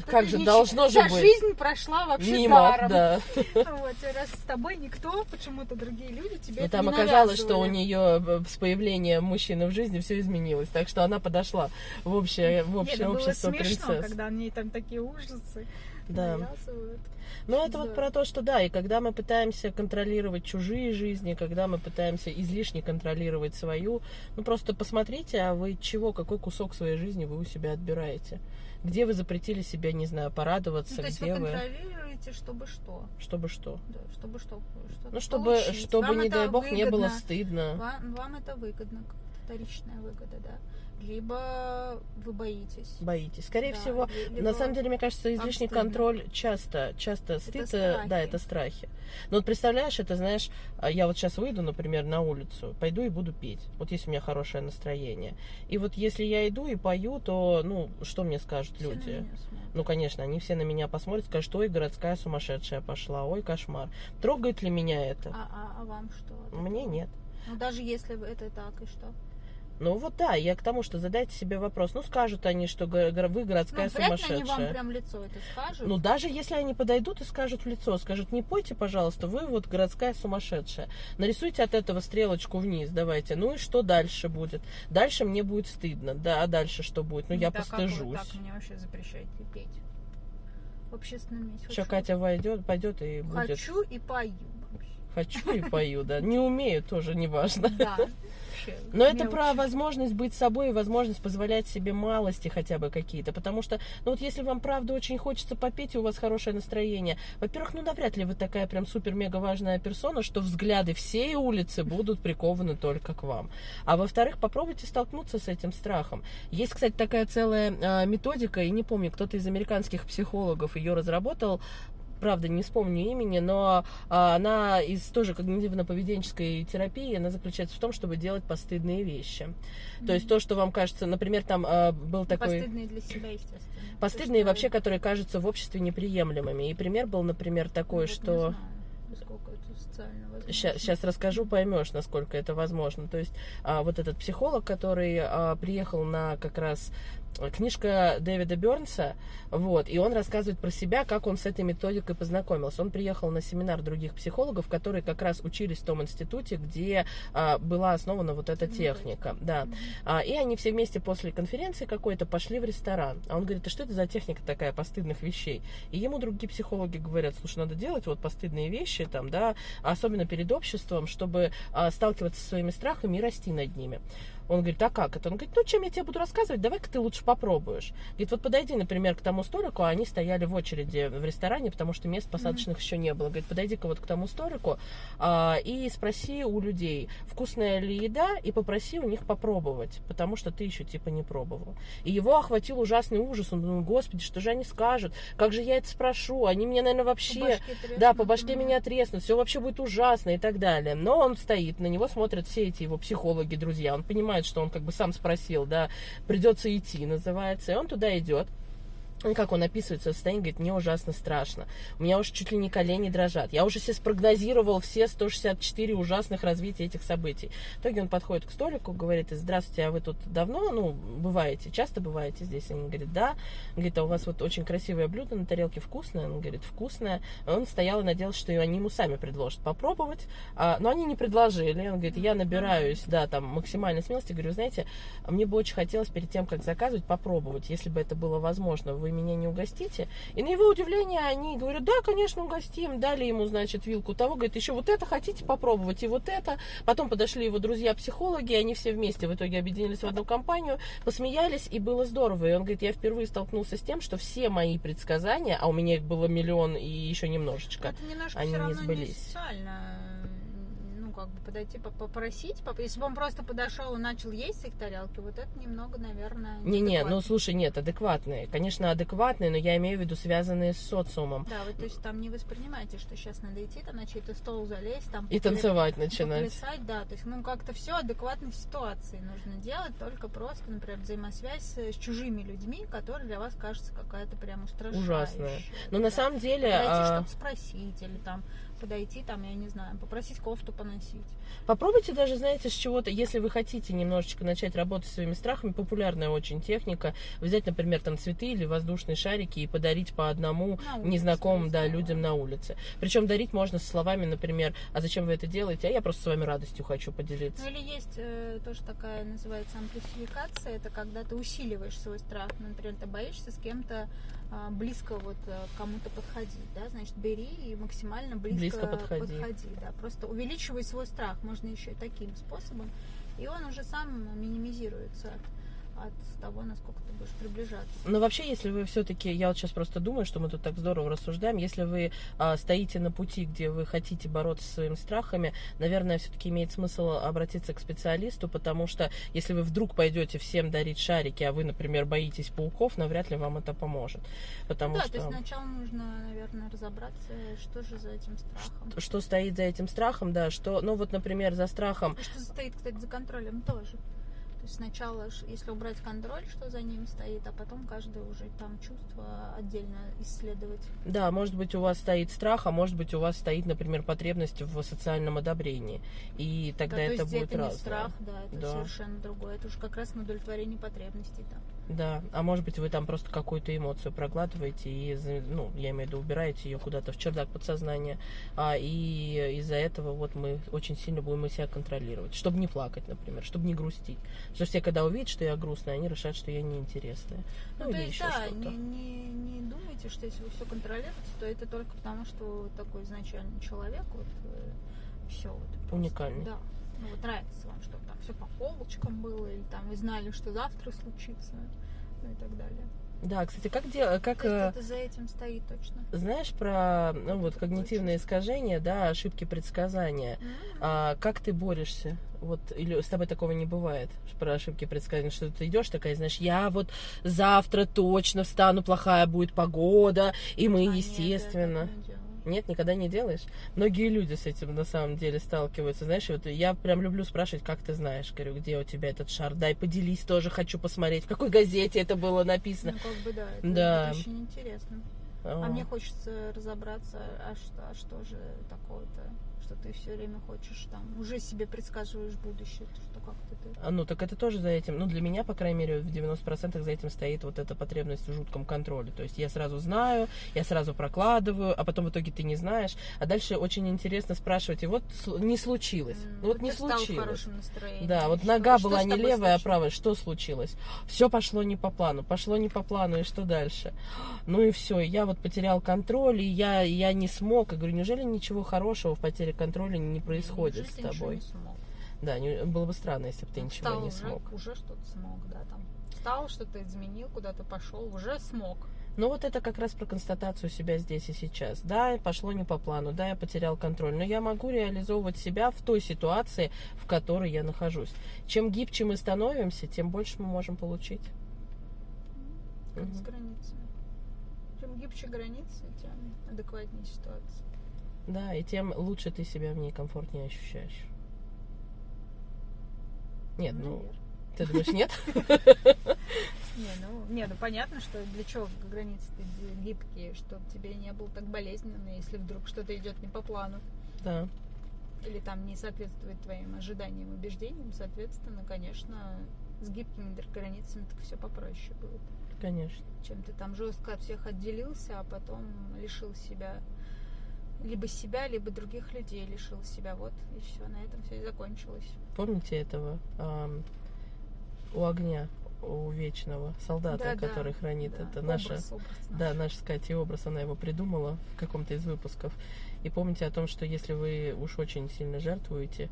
Как ты же должно же вся быть? жизнь прошла вообще Мимо, даром. да. Вот, раз с тобой никто, почему-то другие люди тебе Но это там не оказалось, что у нее с появлением мужчины в жизни все изменилось. Так что она подошла в общее, в Нет, общее было общество смешно, принцесс. когда они там такие ужасы Да. навязывают. Но это вот про то, что да, и когда мы пытаемся контролировать чужие жизни, когда мы пытаемся излишне контролировать свою, ну просто посмотрите, а вы чего, какой кусок своей жизни вы у себя отбираете? Где вы запретили себе, не знаю, порадоваться, Ну, то есть где вы контролируете, чтобы что? чтобы что? Да, чтобы что? что Ну, чтобы, получить. чтобы Вам не дай бог, не было выгодно. стыдно. Вам, вам это выгодно, вторичная выгода, да? Либо вы боитесь. Боитесь. Скорее Да, всего, ли- На либо самом деле, мне кажется, излишний стыдно. контроль часто, часто стыд, э, страхи. да, это страхи. Но вот представляешь, это знаешь, а я вот сейчас выйду, например, на улицу, пойду и буду петь. Вот если у меня хорошее настроение. И вот если я иду и пою, то, ну, что мне скажут все люди? Ну, конечно, они все на меня посмотрят, скажут, ой, городская сумасшедшая пошла, ой, кошмар. Трогает ли меня это? А, а, а вам что? Мне нет. Ну, даже если это так, и что? Ну вот да, я к тому, что задайте себе вопрос. Ну, скажут они, что вы городская ну, ли они сумасшедшая. вам прям лицо это скажут. Ну, даже если они подойдут и скажут в лицо, скажут, не пойте, пожалуйста, вы вот городская сумасшедшая. Нарисуйте от этого стрелочку вниз, давайте. Ну и что дальше будет? Дальше мне будет стыдно. Да, а дальше что будет? Ну, я так, как вы постыжусь. так мне вообще запрещаете петь. В общественном месте. Сейчас Катя войдет, пойдет и будет. Хочу и пою вообще. Хочу и пою, да. Не умею, тоже не важно. Да. Вообще Но это мелочи. про возможность быть собой и возможность позволять себе малости хотя бы какие-то. Потому что, ну вот если вам правда очень хочется попеть, и у вас хорошее настроение, во-первых, ну навряд ли вы такая прям супер-мега важная персона, что взгляды всей улицы будут прикованы только к вам. А во-вторых, попробуйте столкнуться с этим страхом. Есть, кстати, такая целая а, методика, и не помню, кто-то из американских психологов ее разработал, правда, не вспомню имени, но а, она из тоже когнитивно-поведенческой терапии, она заключается в том, чтобы делать постыдные вещи. То есть то, что вам кажется, например, там а, был Ну, такой... Постыдные для себя, естественно. Постыдные что- вообще, которые кажутся в обществе неприемлемыми. И пример был, например, такой, не что... насколько это социально возможно. Сейчас, расскажу, поймешь, насколько это возможно. То есть а, вот этот психолог, который а, приехал на как раз э, книжка Дэвида Бернса, вот, и он рассказывает про себя, как он с этой методикой познакомился. Он приехал на семинар других психологов, которые как раз учились в том институте, где а, была основана вот эта техника, да. А, и они все вместе после конференции какой-то пошли в ресторан. А он говорит, а что это за техника такая постыдных вещей? И ему другие психологи говорят, слушай, надо делать вот постыдные вещи, там, да, особенно перед обществом, чтобы а, сталкиваться со своими страхами и расти над ними. Он говорит, а как это? Он говорит, ну, чем я тебе буду рассказывать, давай-ка ты лучше попробуешь. Говорит, вот подойди, например, к тому столику, а они стояли в очереди в ресторане, потому что мест посадочных еще не было. Говорит, подойди-ка вот к тому столику а, и спроси у людей, вкусная ли еда, и попроси у них попробовать, потому что ты еще типа не пробовал. И его охватил ужасный ужас. Он думал, господи, что же они скажут? Как же я это спрошу? Они меня, наверное, По вообще... башке треснут, Да, по башке мгм. меня треснут, все вообще будет ужасно и так далее. Но он стоит, на него смотрят все эти его психологи, друзья. Он понимает, что он как бы сам спросил, да, придется идти, называется. И он туда идет. Как он описывает свое состояние, говорит, мне ужасно страшно. У меня уже чуть ли не колени дрожат. Я уже себе спрогнозировал все 164 ужасных развития этих событий. В итоге он подходит к столику, говорит, здравствуйте, а вы тут давно, ну, бываете, часто бываете здесь? Он говорит, да. Он говорит, а у вас вот очень красивое блюдо на тарелке, вкусное? Он говорит, вкусное. Он стоял и надеялся, что они ему сами предложат попробовать. А, но они не предложили. Он говорит, я набираюсь, да, там, максимальной смелости. Говорю, знаете, мне бы очень хотелось перед тем, как заказывать, попробовать, если бы это было возможно. Вы меня не угостите. И на его удивление они говорят, да, конечно, угостим. Дали ему, значит, вилку того, говорит, еще вот это хотите попробовать, и вот это. Потом подошли его друзья-психологи, они все вместе в итоге объединились в одну компанию, посмеялись, и было здорово. И он говорит, я впервые столкнулся с тем, что все мои предсказания, а у меня их было миллион и еще немножечко, они все не равно не сбылись. социально. Ну, как бы подойти, по- попросить. поп- Если бы он просто подошел и начал есть с их тарелки, вот это немного, наверное, Не-не, ну неадекватно. слушай, нет, адекватные. Конечно, адекватные, но я имею в виду связанные с социумом. Да, вы то есть там не воспринимаете, что сейчас надо идти, там на чей-то стол залезть, там И танцевать начинать. поплясать, да, то есть, ну, как-то все адекватной ситуации нужно делать, только просто, например, взаимосвязь с, чужими людьми, которые для вас кажется какая-то прям устрашающая. Ужасная. Но на Да. самом деле... Подойти, а, что-то спросить, или там подойти, там, я не знаю, попросить кофту поносить. Попробуйте даже, знаете, с чего-то, если вы хотите немножечко начать работать своими страхами, популярная очень техника, взять, например, там цветы или воздушные шарики и подарить по одному На улице, незнакомым да, людям на улице. Причем дарить можно со словами, например, а зачем вы это делаете? А я просто с вами радостью хочу поделиться. Ну или есть э, тоже такая, называется амплификация, это когда ты усиливаешь свой страх. Например, ты боишься с кем-то близко вот э, к кому-то подходить, да, значит, бери и максимально близко, Близко подходи. да, просто увеличивай свой страх, можно еще и таким способом, и он уже сам минимизируется от того, насколько ты будешь приближаться. Но вообще, если вы все-таки, я вот сейчас просто думаю, что мы тут так здорово рассуждаем, если вы а, стоите на пути, где вы хотите бороться со своими страхами, наверное, все-таки имеет смысл обратиться к специалисту, потому что если вы вдруг пойдете всем дарить шарики, а вы, например, боитесь пауков, навряд ли вам это поможет. Потому да, что... то есть сначала нужно, наверное, разобраться, что же за этим страхом. что стоит за этим страхом, да, что, ну вот, например, за страхом, И что стоит, кстати, за контролем тоже. То есть сначала, если убрать контроль, что за ним стоит, а потом каждое уже там чувство отдельно исследовать. да, может быть, у вас стоит страх, а может быть, у вас стоит, например, потребность в социальном одобрении, и тогда да, это то есть будет это разное. не страх, да, это Да. совершенно другое. Это уж как раз на удовлетворение потребностей там. Да, а может быть, вы там просто какую-то эмоцию проглатываете и, ну, я имею в виду, убираете ее куда-то в чердак подсознания, а, и из-за этого вот мы очень сильно будем себя контролировать, чтобы не плакать, например, чтобы не грустить. Потому что все, когда увидят, что я грустная, они решат, что я неинтересная. Ну, Ну, то есть, да, не, не, не думайте, что если вы все контролируете, то это только потому, что вы такой изначальный человек, вот все вот. просто. Уникальный. Да. Ну вот нравится вам, чтобы там все по полочкам было, или там вы знали, что завтра случится, ну и так далее. Да, кстати, как, дел... как То э, есть это за этим стоит точно. знаешь про ну, вот, когнитивные искажения, да, ошибки предсказания, М. а как ты борешься? Вот, или с тобой такого не бывает, про ошибки предсказания, что ты идешь такая, знаешь, я вот завтра точно встану, плохая будет погода, и мы, А, нет, естественно. так не делаю. Нет, никогда не делаешь? Многие люди с этим на самом деле сталкиваются. Знаешь, вот я прям люблю спрашивать, как ты знаешь, говорю, где у тебя этот шар? Дай поделись, тоже хочу посмотреть, в какой газете это было написано. Ну, как бы да, это, Да. это очень интересно. А О. мне хочется разобраться, а что, а что же такое-то, что ты все время хочешь там, уже себе предсказываешь будущее, то что как-то ты... А, Ну, так это тоже за этим, ну, для меня, по крайней мере, в 90% за этим стоит вот эта потребность в жутком контроле. То есть я сразу знаю, я сразу прокладываю, а потом в итоге ты не знаешь. А дальше очень интересно спрашивать, и вот не случилось. Ну, вот не встал в случилось. Да, вот Что- нога что была не левая, а правая. Что случилось? Все пошло не по плану. Пошло не по плану, и что дальше? Ну и все, я вот потерял контроль, и я, я не смог. Я говорю, неужели ничего хорошего в потере контроля не происходит Неужели с тобой? Да, не- было бы странно, если бы ты Ну, ничего встал не уже, смог. Уже что-то смог, да, там. Встал, что-то изменил, куда-то пошел, уже смог. Ну вот это как раз про констатацию себя здесь и сейчас. Да, пошло не по плану, да, я потерял контроль, но я могу реализовывать себя в той ситуации, в которой я нахожусь. Чем гибче мы становимся, тем больше мы можем получить. Как Мгм. с границами. Чем гибче границы, тем адекватнее ситуация. Да, и тем лучше ты себя в ней комфортнее ощущаешь. Нет, ну, Наверно. ты думаешь, нет? Не, ну, не, ну понятно, что для чего границы гибкие, чтобы тебе не было так болезненно, если вдруг что-то идет не по плану. Да. или там не соответствует твоим ожиданиям, убеждениям, соответственно, конечно, с гибкими границами так все попроще будет. Конечно. Чем ты там жестко от всех отделился, а потом лишил себя либо себя, либо других людей лишил себя. Вот и все, на этом все и закончилось. Помните этого ам, у огня? у вечного солдата, Да, да, который хранит да, это. Наша, образ да, наш. наш с Катей образ, она его придумала в каком-то из выпусков. И помните о том, что если вы уж очень сильно жертвуете,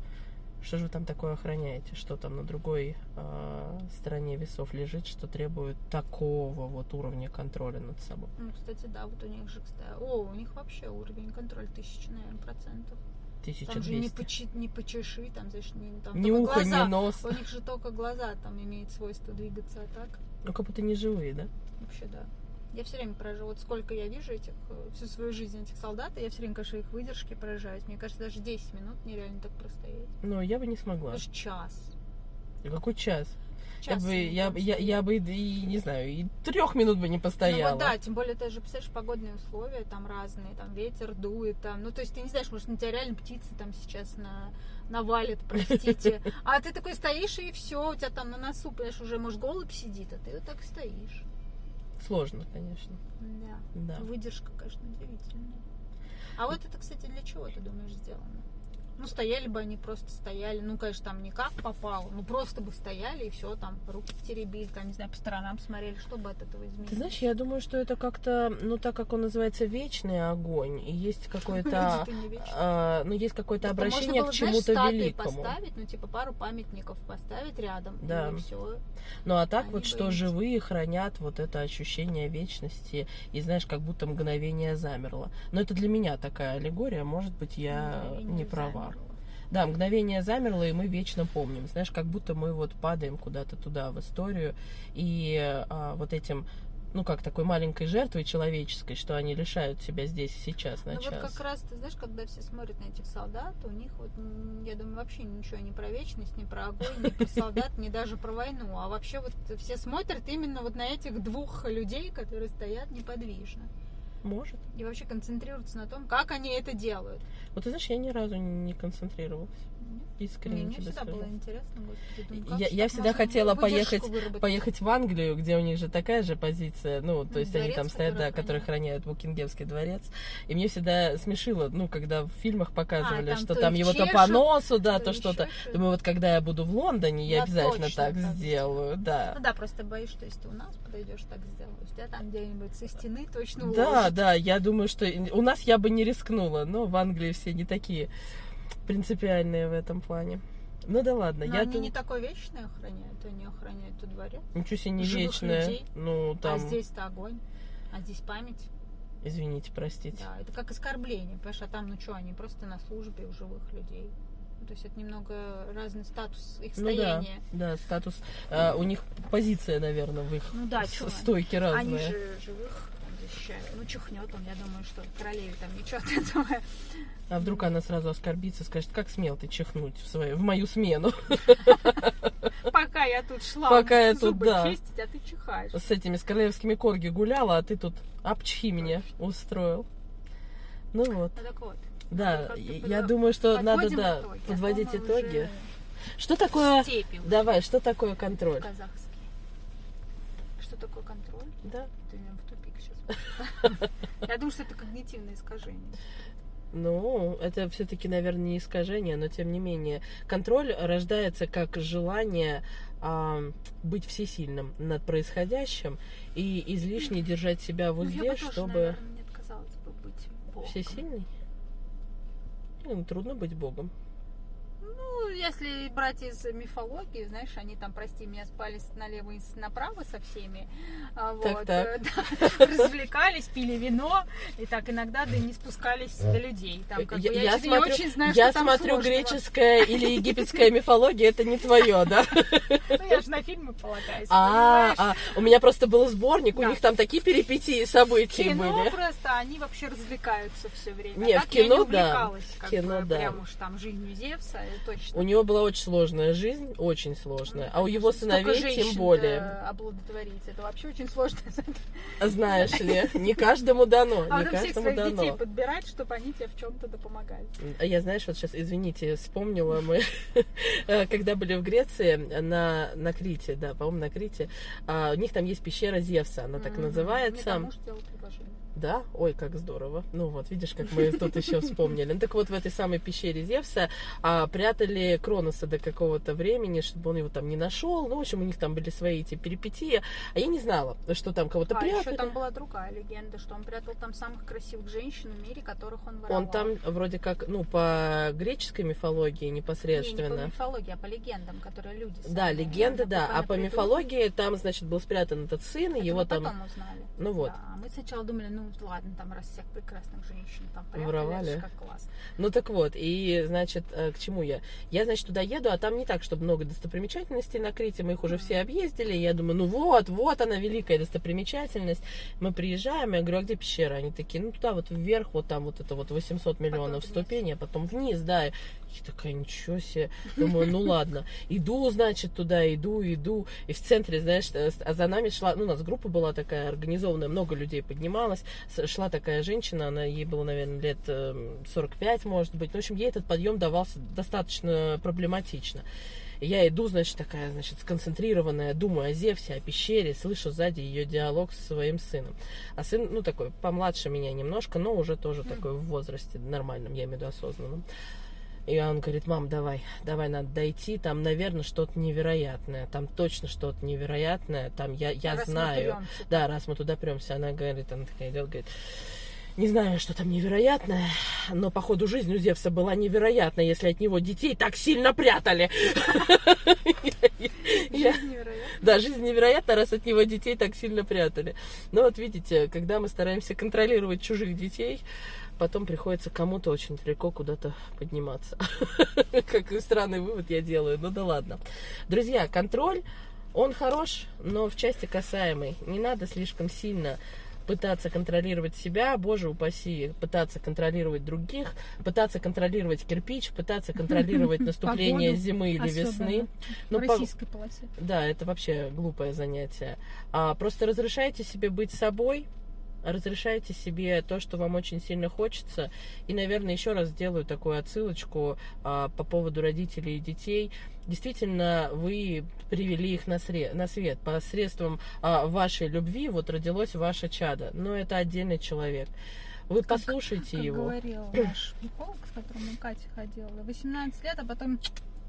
что же вы там такое охраняете, что там на другой а, стороне весов лежит, что требует такого вот уровня контроля над собой. Ну, кстати, да, вот у них же, кстати, о, у них вообще уровень контроля тысячи, наверное, процентов. Там же не, 1200. почи, не почеши, там, знаешь, не, там только ухо, глаза. ни нос. У них же только глаза там имеют свойство двигаться, а так Ну, как будто не живые, да? вообще, да. Я все время поражаю, вот сколько я вижу этих, э, всю свою жизнь этих солдат, и я все время, конечно, их выдержки поражаюсь. Мне кажется, даже 10 минут нереально так простоять. Но я бы не смогла. Даже час. Какой час? Я Час бы, они я, я, стоят. я бы, и, не знаю, и трех минут бы не Ну постояла. вот да, тем более ты же представляешь погодные условия там разные, там ветер дует, там, ну то есть ты не знаешь, может на тебя реально птицы там сейчас на навалит, простите. А ты такой стоишь и все, у тебя там на носу, понимаешь, уже может голубь сидит, а ты вот так стоишь. Сложно, конечно. Да. Да. Выдержка, конечно, удивительная. А вот это, кстати, для чего ты думаешь сделано? Ну, стояли бы они просто стояли, ну, конечно, там не как попало, ну, просто бы стояли и все, там, руки теребили, там, не знаю, по сторонам смотрели, что бы от этого изменилось? Ты знаешь, я думаю, что это как-то, ну, так как он называется вечный огонь, и есть какое-то, вечные. а, ну, есть какое-то обращение было, к чему-то великому. поставить, ну, типа, пару памятников поставить рядом, Да. и все. Ну, а так Они вот, что живые хранят вот это ощущение вечности, и знаешь, как будто мгновение замерло. Но это для меня такая аллегория, может быть, я Мгновение не права. Да, мгновение замерло, и мы вечно помним. Знаешь, как будто мы вот падаем куда-то туда, в историю, и а, вот этим, ну, как такой маленькой жертвой человеческой, что они лишают себя здесь и сейчас на Ну вот час. как раз, ты знаешь, когда все смотрят на этих солдат, у них вот, я думаю, вообще ничего не про вечность, не про огонь, не про солдат, не даже про войну. А вообще вот все смотрят именно вот на этих двух людей, которые стоят неподвижно. Может. И вообще концентрируются на том, как они это делают. Вот ты знаешь, я ни разу не концентрировалась. Искренне мне тебе всегда скажу. было интересно, господи, думаю, как Я- я всегда хотела поехать- выработать? Поехать в Англию, где у них же такая же позиция, ну, то Ну, есть они дворец, там стоят, да, которые храняют Букингемский дворец. И мне всегда смешило, ну, когда в фильмах показывали, А, там что то там его то по носу, да, то то что-то. Думаю, вот когда я буду в Лондоне, я, Я обязательно так так сделаю, да. Ну да, просто боюсь, что если ты у нас подойдешь, так сделаешь. Тебя там где-нибудь со стены точно Да, уложат. да, я думаю, что у нас я бы не рискнула, но в Англии все не такие принципиальные в этом плане. Ну да ладно, Но я они тут... не такой вечный охраняют, они охраняют тут дворец. Ничего себе не живых вечное. людей. Ну, там, А здесь-то огонь, а здесь память. извините, простите. Да, это как оскорбление, понимаешь, а там, ну что, они просто на службе у живых людей. То есть это немного разный статус их Ну да, стояния. да, статус. а, у них позиция, наверное, в их Ну да, с- чё они? стойки разные. Они же живых защищают. Ну, чихнет он, я думаю, что королеве там ничего от этого. А вдруг она сразу оскорбится, скажет, как смел ты чихнуть в, свою, в мою смену Пока я тут шла Пока я тут, да. чистить, а ты чихаешь. с этими с королевскими корги гуляла, а ты тут апчхи мне устроил. Ну вот, Ну так вот. да, как-то я думаю, что надо, да, а подводить итоги. Что такое, давай, что такое контроль? казахский. Что такое контроль? Да, Я думаю, что это когнитивное искажение. Ну, это все-таки, наверное, не искажение, но тем не менее. Контроль рождается как желание а, быть всесильным над происходящим и излишне держать себя в Ну, я узде, бы тоже, чтобы... наверное, мне отказалась бы быть богом. Всесильный? Ну, трудно быть богом. Ну, если брать из мифологии, знаешь, они там, прости меня, спали налево и направо со всеми. а, Вот, так. э, да, развлекались, пили вино, и так иногда да не спускались до людей. Там, как бы, я, я честно, не смотрю, очень знаю, я что там смотрю сложного. греческая или египетская мифология, это не твое, да? Ну, я же на фильмы полагаюсь, А, а, у меня просто был сборник, у них там такие перипетии и события кино были. просто, они вообще развлекаются все время. Не, а в я кино, да. кино, да. прям уж там жизнью Зевса, это точно. У него была очень сложная жизнь, очень сложная. А у его сыновей женщин, тем более. да, оплодотворить. Это вообще очень сложно. Знаешь ли, не каждому дано, А не потом всех каждому своих детей дано. подбирать, чтобы они тебе в чем-то да помогали. А Я, знаешь, вот сейчас, извините, вспомнила, мы, когда были в Греции, на, на Крите, да, по-моему, на Крите, а, у них там есть пещера Зевса, она так Мгм. Мне называется. там муж делал предложение. Да? Ой, как здорово. Ну вот, видишь, как мы тут еще вспомнили. Ну так вот, в этой самой пещере Зевса а, прятали Кроноса до какого-то времени, чтобы он его там не нашел. Ну, в общем, у них там были свои эти перипетии. А я не знала, что там кого-то А прятали. еще там была другая легенда, что он прятал там самых красивых женщин в мире, которых он воровал. Он там вроде как, ну, по греческой мифологии Не, не непосредственно. по мифологии, а по легендам, которые люди Да, сами легенды, да. А по мифологии там, значит, был спрятан этот сын, Это его мы там... потом узнали. Ну вот. Да, а мы сначала думали, ну ладно, там раз всех прекрасных женщин там прятали, Воровали. как классно. Ну так вот, и, значит, э, к чему я? Я, значит, туда еду, а там не так, чтобы много достопримечательностей на Крите, мы их уже все объездили, я думаю, ну вот, вот она, великая достопримечательность. Мы приезжаем, я говорю, а где пещера? Они такие, ну туда вот вверх, вот там вот это вот 800 миллионов вниз. ступеней, а потом вниз, да. Я такая, ничего себе. Думаю, ну ладно. Иду, значит, туда, иду, иду. И в центре, знаешь, э, а за нами шла, ну, у нас группа была такая организованная, много людей поднималось. Шла такая женщина, она, ей было, наверное, лет э, 45, может быть. Ну, в общем, ей этот подъем давался достаточно проблематично. Я иду, значит, такая, значит, сконцентрированная, думаю о Зевсе, о пещере, слышу сзади ее диалог с своим сыном. А сын, ну, такой, помладше меня немножко, но уже тоже такой в возрасте нормальном, я имею в виду осознанном. И он говорит, мам, давай, давай, надо дойти, там, наверное, что-то невероятное, там точно что-то невероятное, там я, я Раз знаю. Да, раз мы туда премся, она говорит, она такая идет, говорит, не знаю, что там невероятное, но по ходу жизни у Зевса была невероятная, если от него детей так сильно прятали. Да, жизнь невероятна, раз от него детей так сильно прятали. Но вот видите, когда мы стараемся контролировать чужих детей, потом приходится кому-то очень далеко куда-то подниматься. Какой странный вывод я делаю, ну да ладно. Друзья, контроль, он хорош, но в части касаемой. Не надо слишком сильно пытаться контролировать себя, боже упаси, пытаться контролировать других, пытаться контролировать кирпич, пытаться контролировать наступление Погоду зимы или особенно весны. В Ну, по- полосе. да, это вообще глупое занятие. А просто разрешайте себе быть собой, разрешайте себе то, что вам очень сильно хочется. И, наверное, еще раз сделаю такую отсылочку а, по поводу родителей и детей. Действительно, вы привели их на, сре- на свет. Посредством а, вашей любви вот родилось ваше чадо. Но это отдельный человек. Вы Как- послушайте Как его. говорил наш психолог, с которым Катя ходила, 18 лет, а потом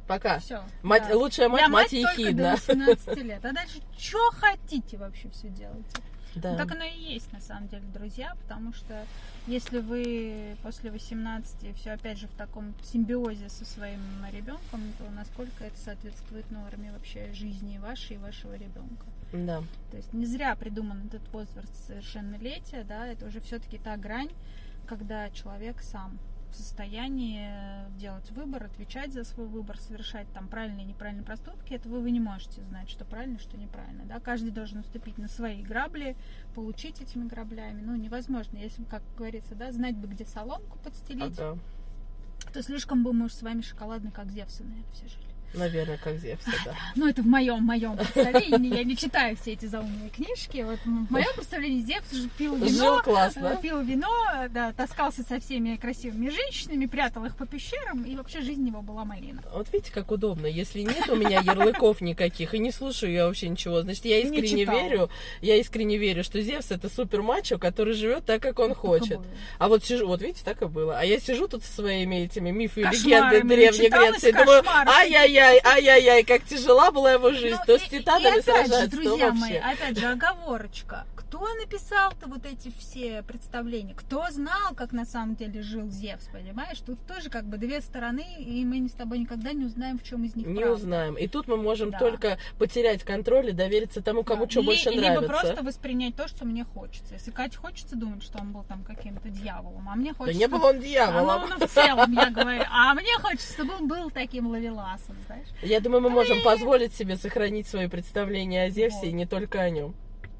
Пока. все. Мать, Лучшая мать, Я мать, мать ехидна. до 18 лет. А дальше что хотите вообще все делайте. Да. Ну, так оно и есть, на самом деле, друзья, потому что если вы после 18 все опять же в таком симбиозе со своим ребенком, то насколько это соответствует норме вообще жизни вашей и вашего ребенка. да. То есть не зря придуман этот возраст совершеннолетия, да, это уже все-таки та грань, когда человек сам в состоянии делать выбор, отвечать за свой выбор, совершать там правильные и неправильные проступки, этого вы не можете знать, что правильно, что неправильно. Да? Каждый должен наступить на свои грабли, получить этими граблями. Ну, невозможно. Если, как говорится, да, знать бы, где соломку подстелить, Ага. то слишком бы мы уж с вами шоколадные, как наверное, все жили. Наверное, как Зевса, да. Ну, это в моем, моем представлении. Я не читаю все эти заумные книжки. Вот в моем представлении Зевс же пил Жил вино, классно. э, пил вино, да, таскался со всеми красивыми женщинами, прятал их по пещерам, и вообще жизнь его была малина. Вот видите, как удобно. Если нет у меня ярлыков никаких, и не слушаю я вообще ничего, значит, я искренне верю, я искренне верю, что Зевс это супер мачо, который живет так, как он Так хочет. А вот сижу, вот видите, так и было. А я сижу тут со своими этими мифы и Кошмарами, легенды Древней Греции. Думаю, кошмаров. Ай-яй-яй, ай-яй-яй, как тяжела была его жизнь. Ну, То и- с и титанами опять же, сражаться, друзья мои, вообще. опять же, оговорочка. Кто написал-то вот эти все представления? Кто знал, как на самом деле жил Зевс, понимаешь? Тут тоже как бы две стороны, и мы с тобой никогда не узнаем, в чем из них Не правда. узнаем. И тут мы можем Да. только потерять контроль и довериться тому, кому Да. что Ли- больше либо нравится. просто воспринять то, что мне хочется. Если Кате хочется думать, что он был там каким-то дьяволом, а мне Да хочется... не был он А, дьяволом. ну, ну, в целом, я говорю. А мне хочется, чтобы он был таким ловеласом, знаешь? Я думаю, мы можем позволить себе сохранить свои представления о Зевсе Вот. и не только о нем.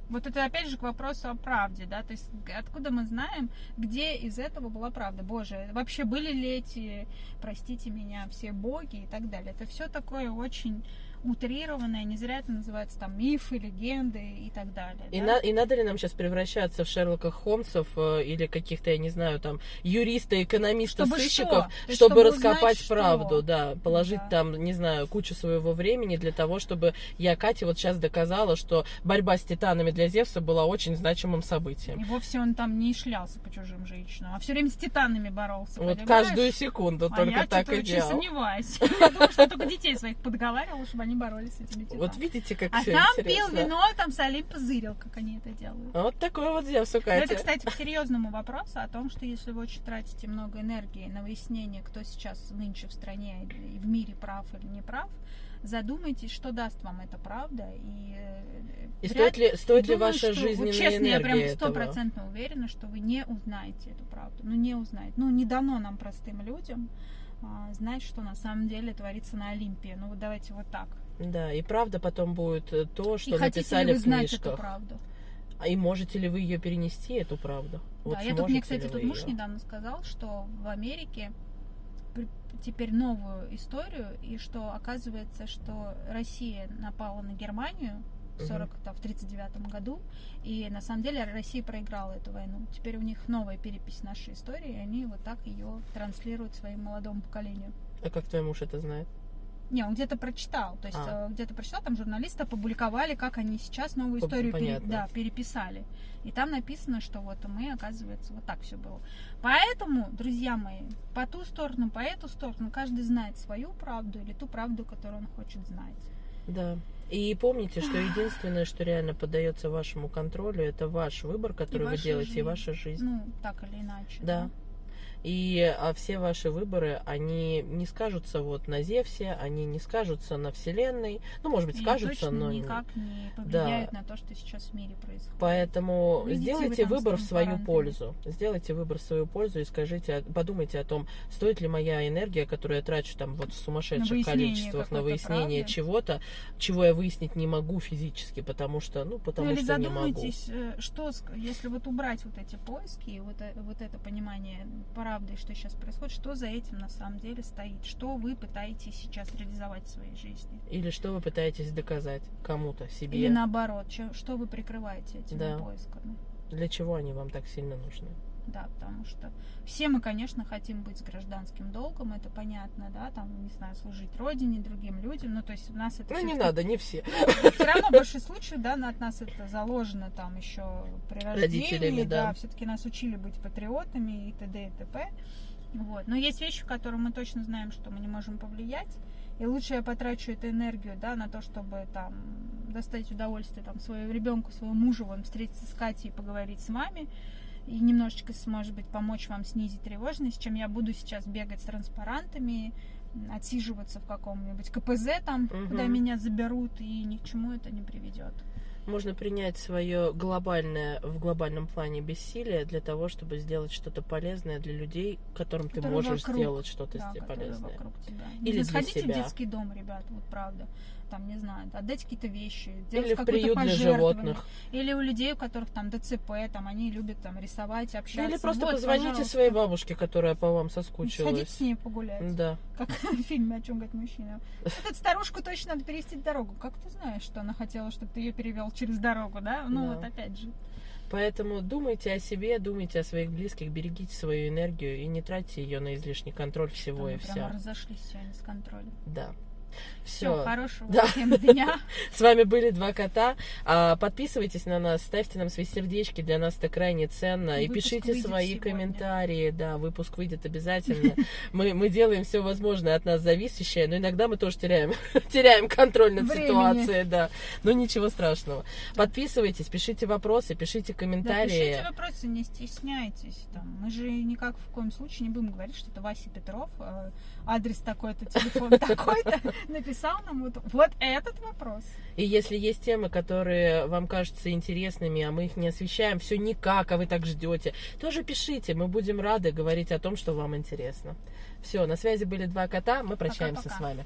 Вот это опять же к вопросу о правде, да, то есть откуда мы знаем, где из этого была правда. Боже, вообще были ли эти, простите меня, все боги и так далее. Это все такое очень утрированное, не зря это называется там мифы, легенды и так далее. И, да? на, и надо ли нам сейчас превращаться в Шерлока Холмсов э, или каких-то, я не знаю, там, юриста, экономиста, Чтобы сыщиков, что? Чтобы, чтобы раскопать узнать, что? правду, да, положить Да. там, не знаю, кучу своего времени для того, чтобы я, Катя, вот сейчас доказала, что борьба с титанами для Зевса была очень значимым событием. И вовсе он там не шлялся по чужим женщинам, а все время с титанами боролся. Вот понимаешь? каждую секунду а только я так и делал. сомневаюсь. Я думаю, что только детей своих подговаривала, чтобы они боролись с этими титанами. Вот видите, как а все интересно. пил вино, там с Олимпа зырил, как они это делают. Вот такой вот Зевс у Кати. Это, кстати, к серьезному вопросу о том, что если вы очень тратите много энергии на выяснение, кто сейчас нынче в стране и в мире прав или не прав, задумайтесь, что даст вам эта правда. И, э, И стоит ли, стоит ли думаю, ваша что, жизненная вот честно, я прям энергия стопроцентно уверена, что вы не узнаете эту правду. Ну, не узнаете. Ну, не дано нам, простым людям, а, знать, что на самом деле творится на Олимпе. Ну, вот давайте вот так. Да, и правда потом будет э, то, что и написали ли вы в знать эту книжках. правду? А И можете ли вы ее перенести, эту правду? Вот да, я тут, мне, кстати, тут муж её? недавно сказал, что в Америке теперь новую историю, и что оказывается, что Россия напала на Германию в 40, там, в 39 году, и на самом деле Россия проиграла эту войну. Теперь у них новая перепись нашей истории, и они вот так ее транслируют своему молодому поколению. А как твой муж это знает? Не, он где-то прочитал, то есть А. э, где-то прочитал, там журналисты опубликовали, как они сейчас новую историю пере- да, переписали. И там написано, что вот мы, оказывается, вот так все было. Поэтому, друзья мои, по ту сторону, по эту сторону, каждый знает свою правду или ту правду, которую он хочет знать. Да. И помните, что единственное, что реально поддается вашему контролю, это ваш выбор, который вы делаете, и жизнь. ваша жизнь. Ну, так или иначе. Да. И а все ваши выборы, они не скажутся вот на Зевсе, они не скажутся на Вселенной. Ну, может быть, И скажутся, но... никак не повлияют на то, что сейчас в мире происходит. Поэтому Идите вы сделайте там выбор в свою пользу. Сделайте выбор в свою пользу и скажите, а- подумайте о том, стоит ли моя энергия, которую я трачу там вот в сумасшедших выяснение количествах на выяснение правды. чего-то, чего я выяснить не могу физически, потому что, ну, потому ну, или что не могу. э, что, если вот убрать вот эти поиски и вот, э- вот это понимание правды, что сейчас происходит, что за этим на самом деле стоит, что вы пытаетесь сейчас реализовать в своей жизни. Или что вы пытаетесь доказать кому-то, себе. Или наоборот, что вы прикрываете этими Да. поисками. Для чего они вам так сильно нужны? Да, потому что все мы, конечно, хотим быть с гражданским долгом, это понятно, да, там, не знаю, служить родине, другим людям, ну, то есть у нас это Ну, не надо, не все. все равно в большинстве случаев, да, на- от нас это заложено там еще при рождении, Родителями, да. все-таки нас учили быть патриотами и т.д. и т.п. Вот. Но есть вещи, в которые мы точно знаем, что мы не можем повлиять, и лучше я потрачу эту энергию, да, на то, чтобы там достать удовольствие там своему ребенку, своему мужу, вон, встретиться с Катей и поговорить с вами, и немножечко, может быть, помочь вам снизить тревожность, чем я буду сейчас бегать с транспарантами, отсиживаться в каком-нибудь КПЗ там, Мгм. куда меня заберут, и ни к чему это не приведет. Можно принять свое глобальное, в глобальном плане бессилие для того, чтобы сделать что-то полезное для людей, которым ты Которые можешь вокруг. сделать что-то Да, полезное. вокруг тебя. Или Не для сходите себя. в детский дом, ребят, вот правда. Там, не знаю, отдать какие-то вещи, сделать Или какое-то пожертвование. Или у людей, у которых там ДЦП, там они любят там рисовать, общаться. Или просто Вот, позвоните пожалуйста. своей бабушке, которая по вам Сходите соскучилась. с ней погулять. Да. Как в фильме «О чем говорит мужчина». Эту старушку точно надо перевести дорогу. Как ты знаешь, что она хотела, чтобы ты ее перевел через дорогу, да? Ну, Да. вот опять же. Поэтому думайте о себе, думайте о своих близких, берегите свою энергию и не тратьте ее на излишний контроль всего и Мы прямо вся. разошлись сегодня с контролем. Да. Все, Все. хорошего Да. всем дня. С вами были два кота. А, Подписывайтесь на нас, ставьте нам свои сердечки, для нас это крайне ценно. И Выпуск пишите выйдет свои сегодня. комментарии. Да, выпуск выйдет обязательно. Мы, мы делаем все возможное от нас зависящее, но иногда мы тоже теряем, теряем контроль над Времени. ситуацией, да. Но ничего страшного. Подписывайтесь, пишите вопросы, пишите Да, комментарии. пишите вопросы, не стесняйтесь. Там. Мы же никак в коем случае не будем говорить, что это Вася Петров, э, адрес такой-то, телефон такой-то, написал нам вот, вот этот вопрос. И если есть темы, которые вам кажутся интересными, а мы их не освещаем, все никак, а вы так ждете, тоже пишите. Мы будем рады говорить о том, что вам интересно. Все, на связи были два кота. Мы прощаемся Пока-пока. с вами.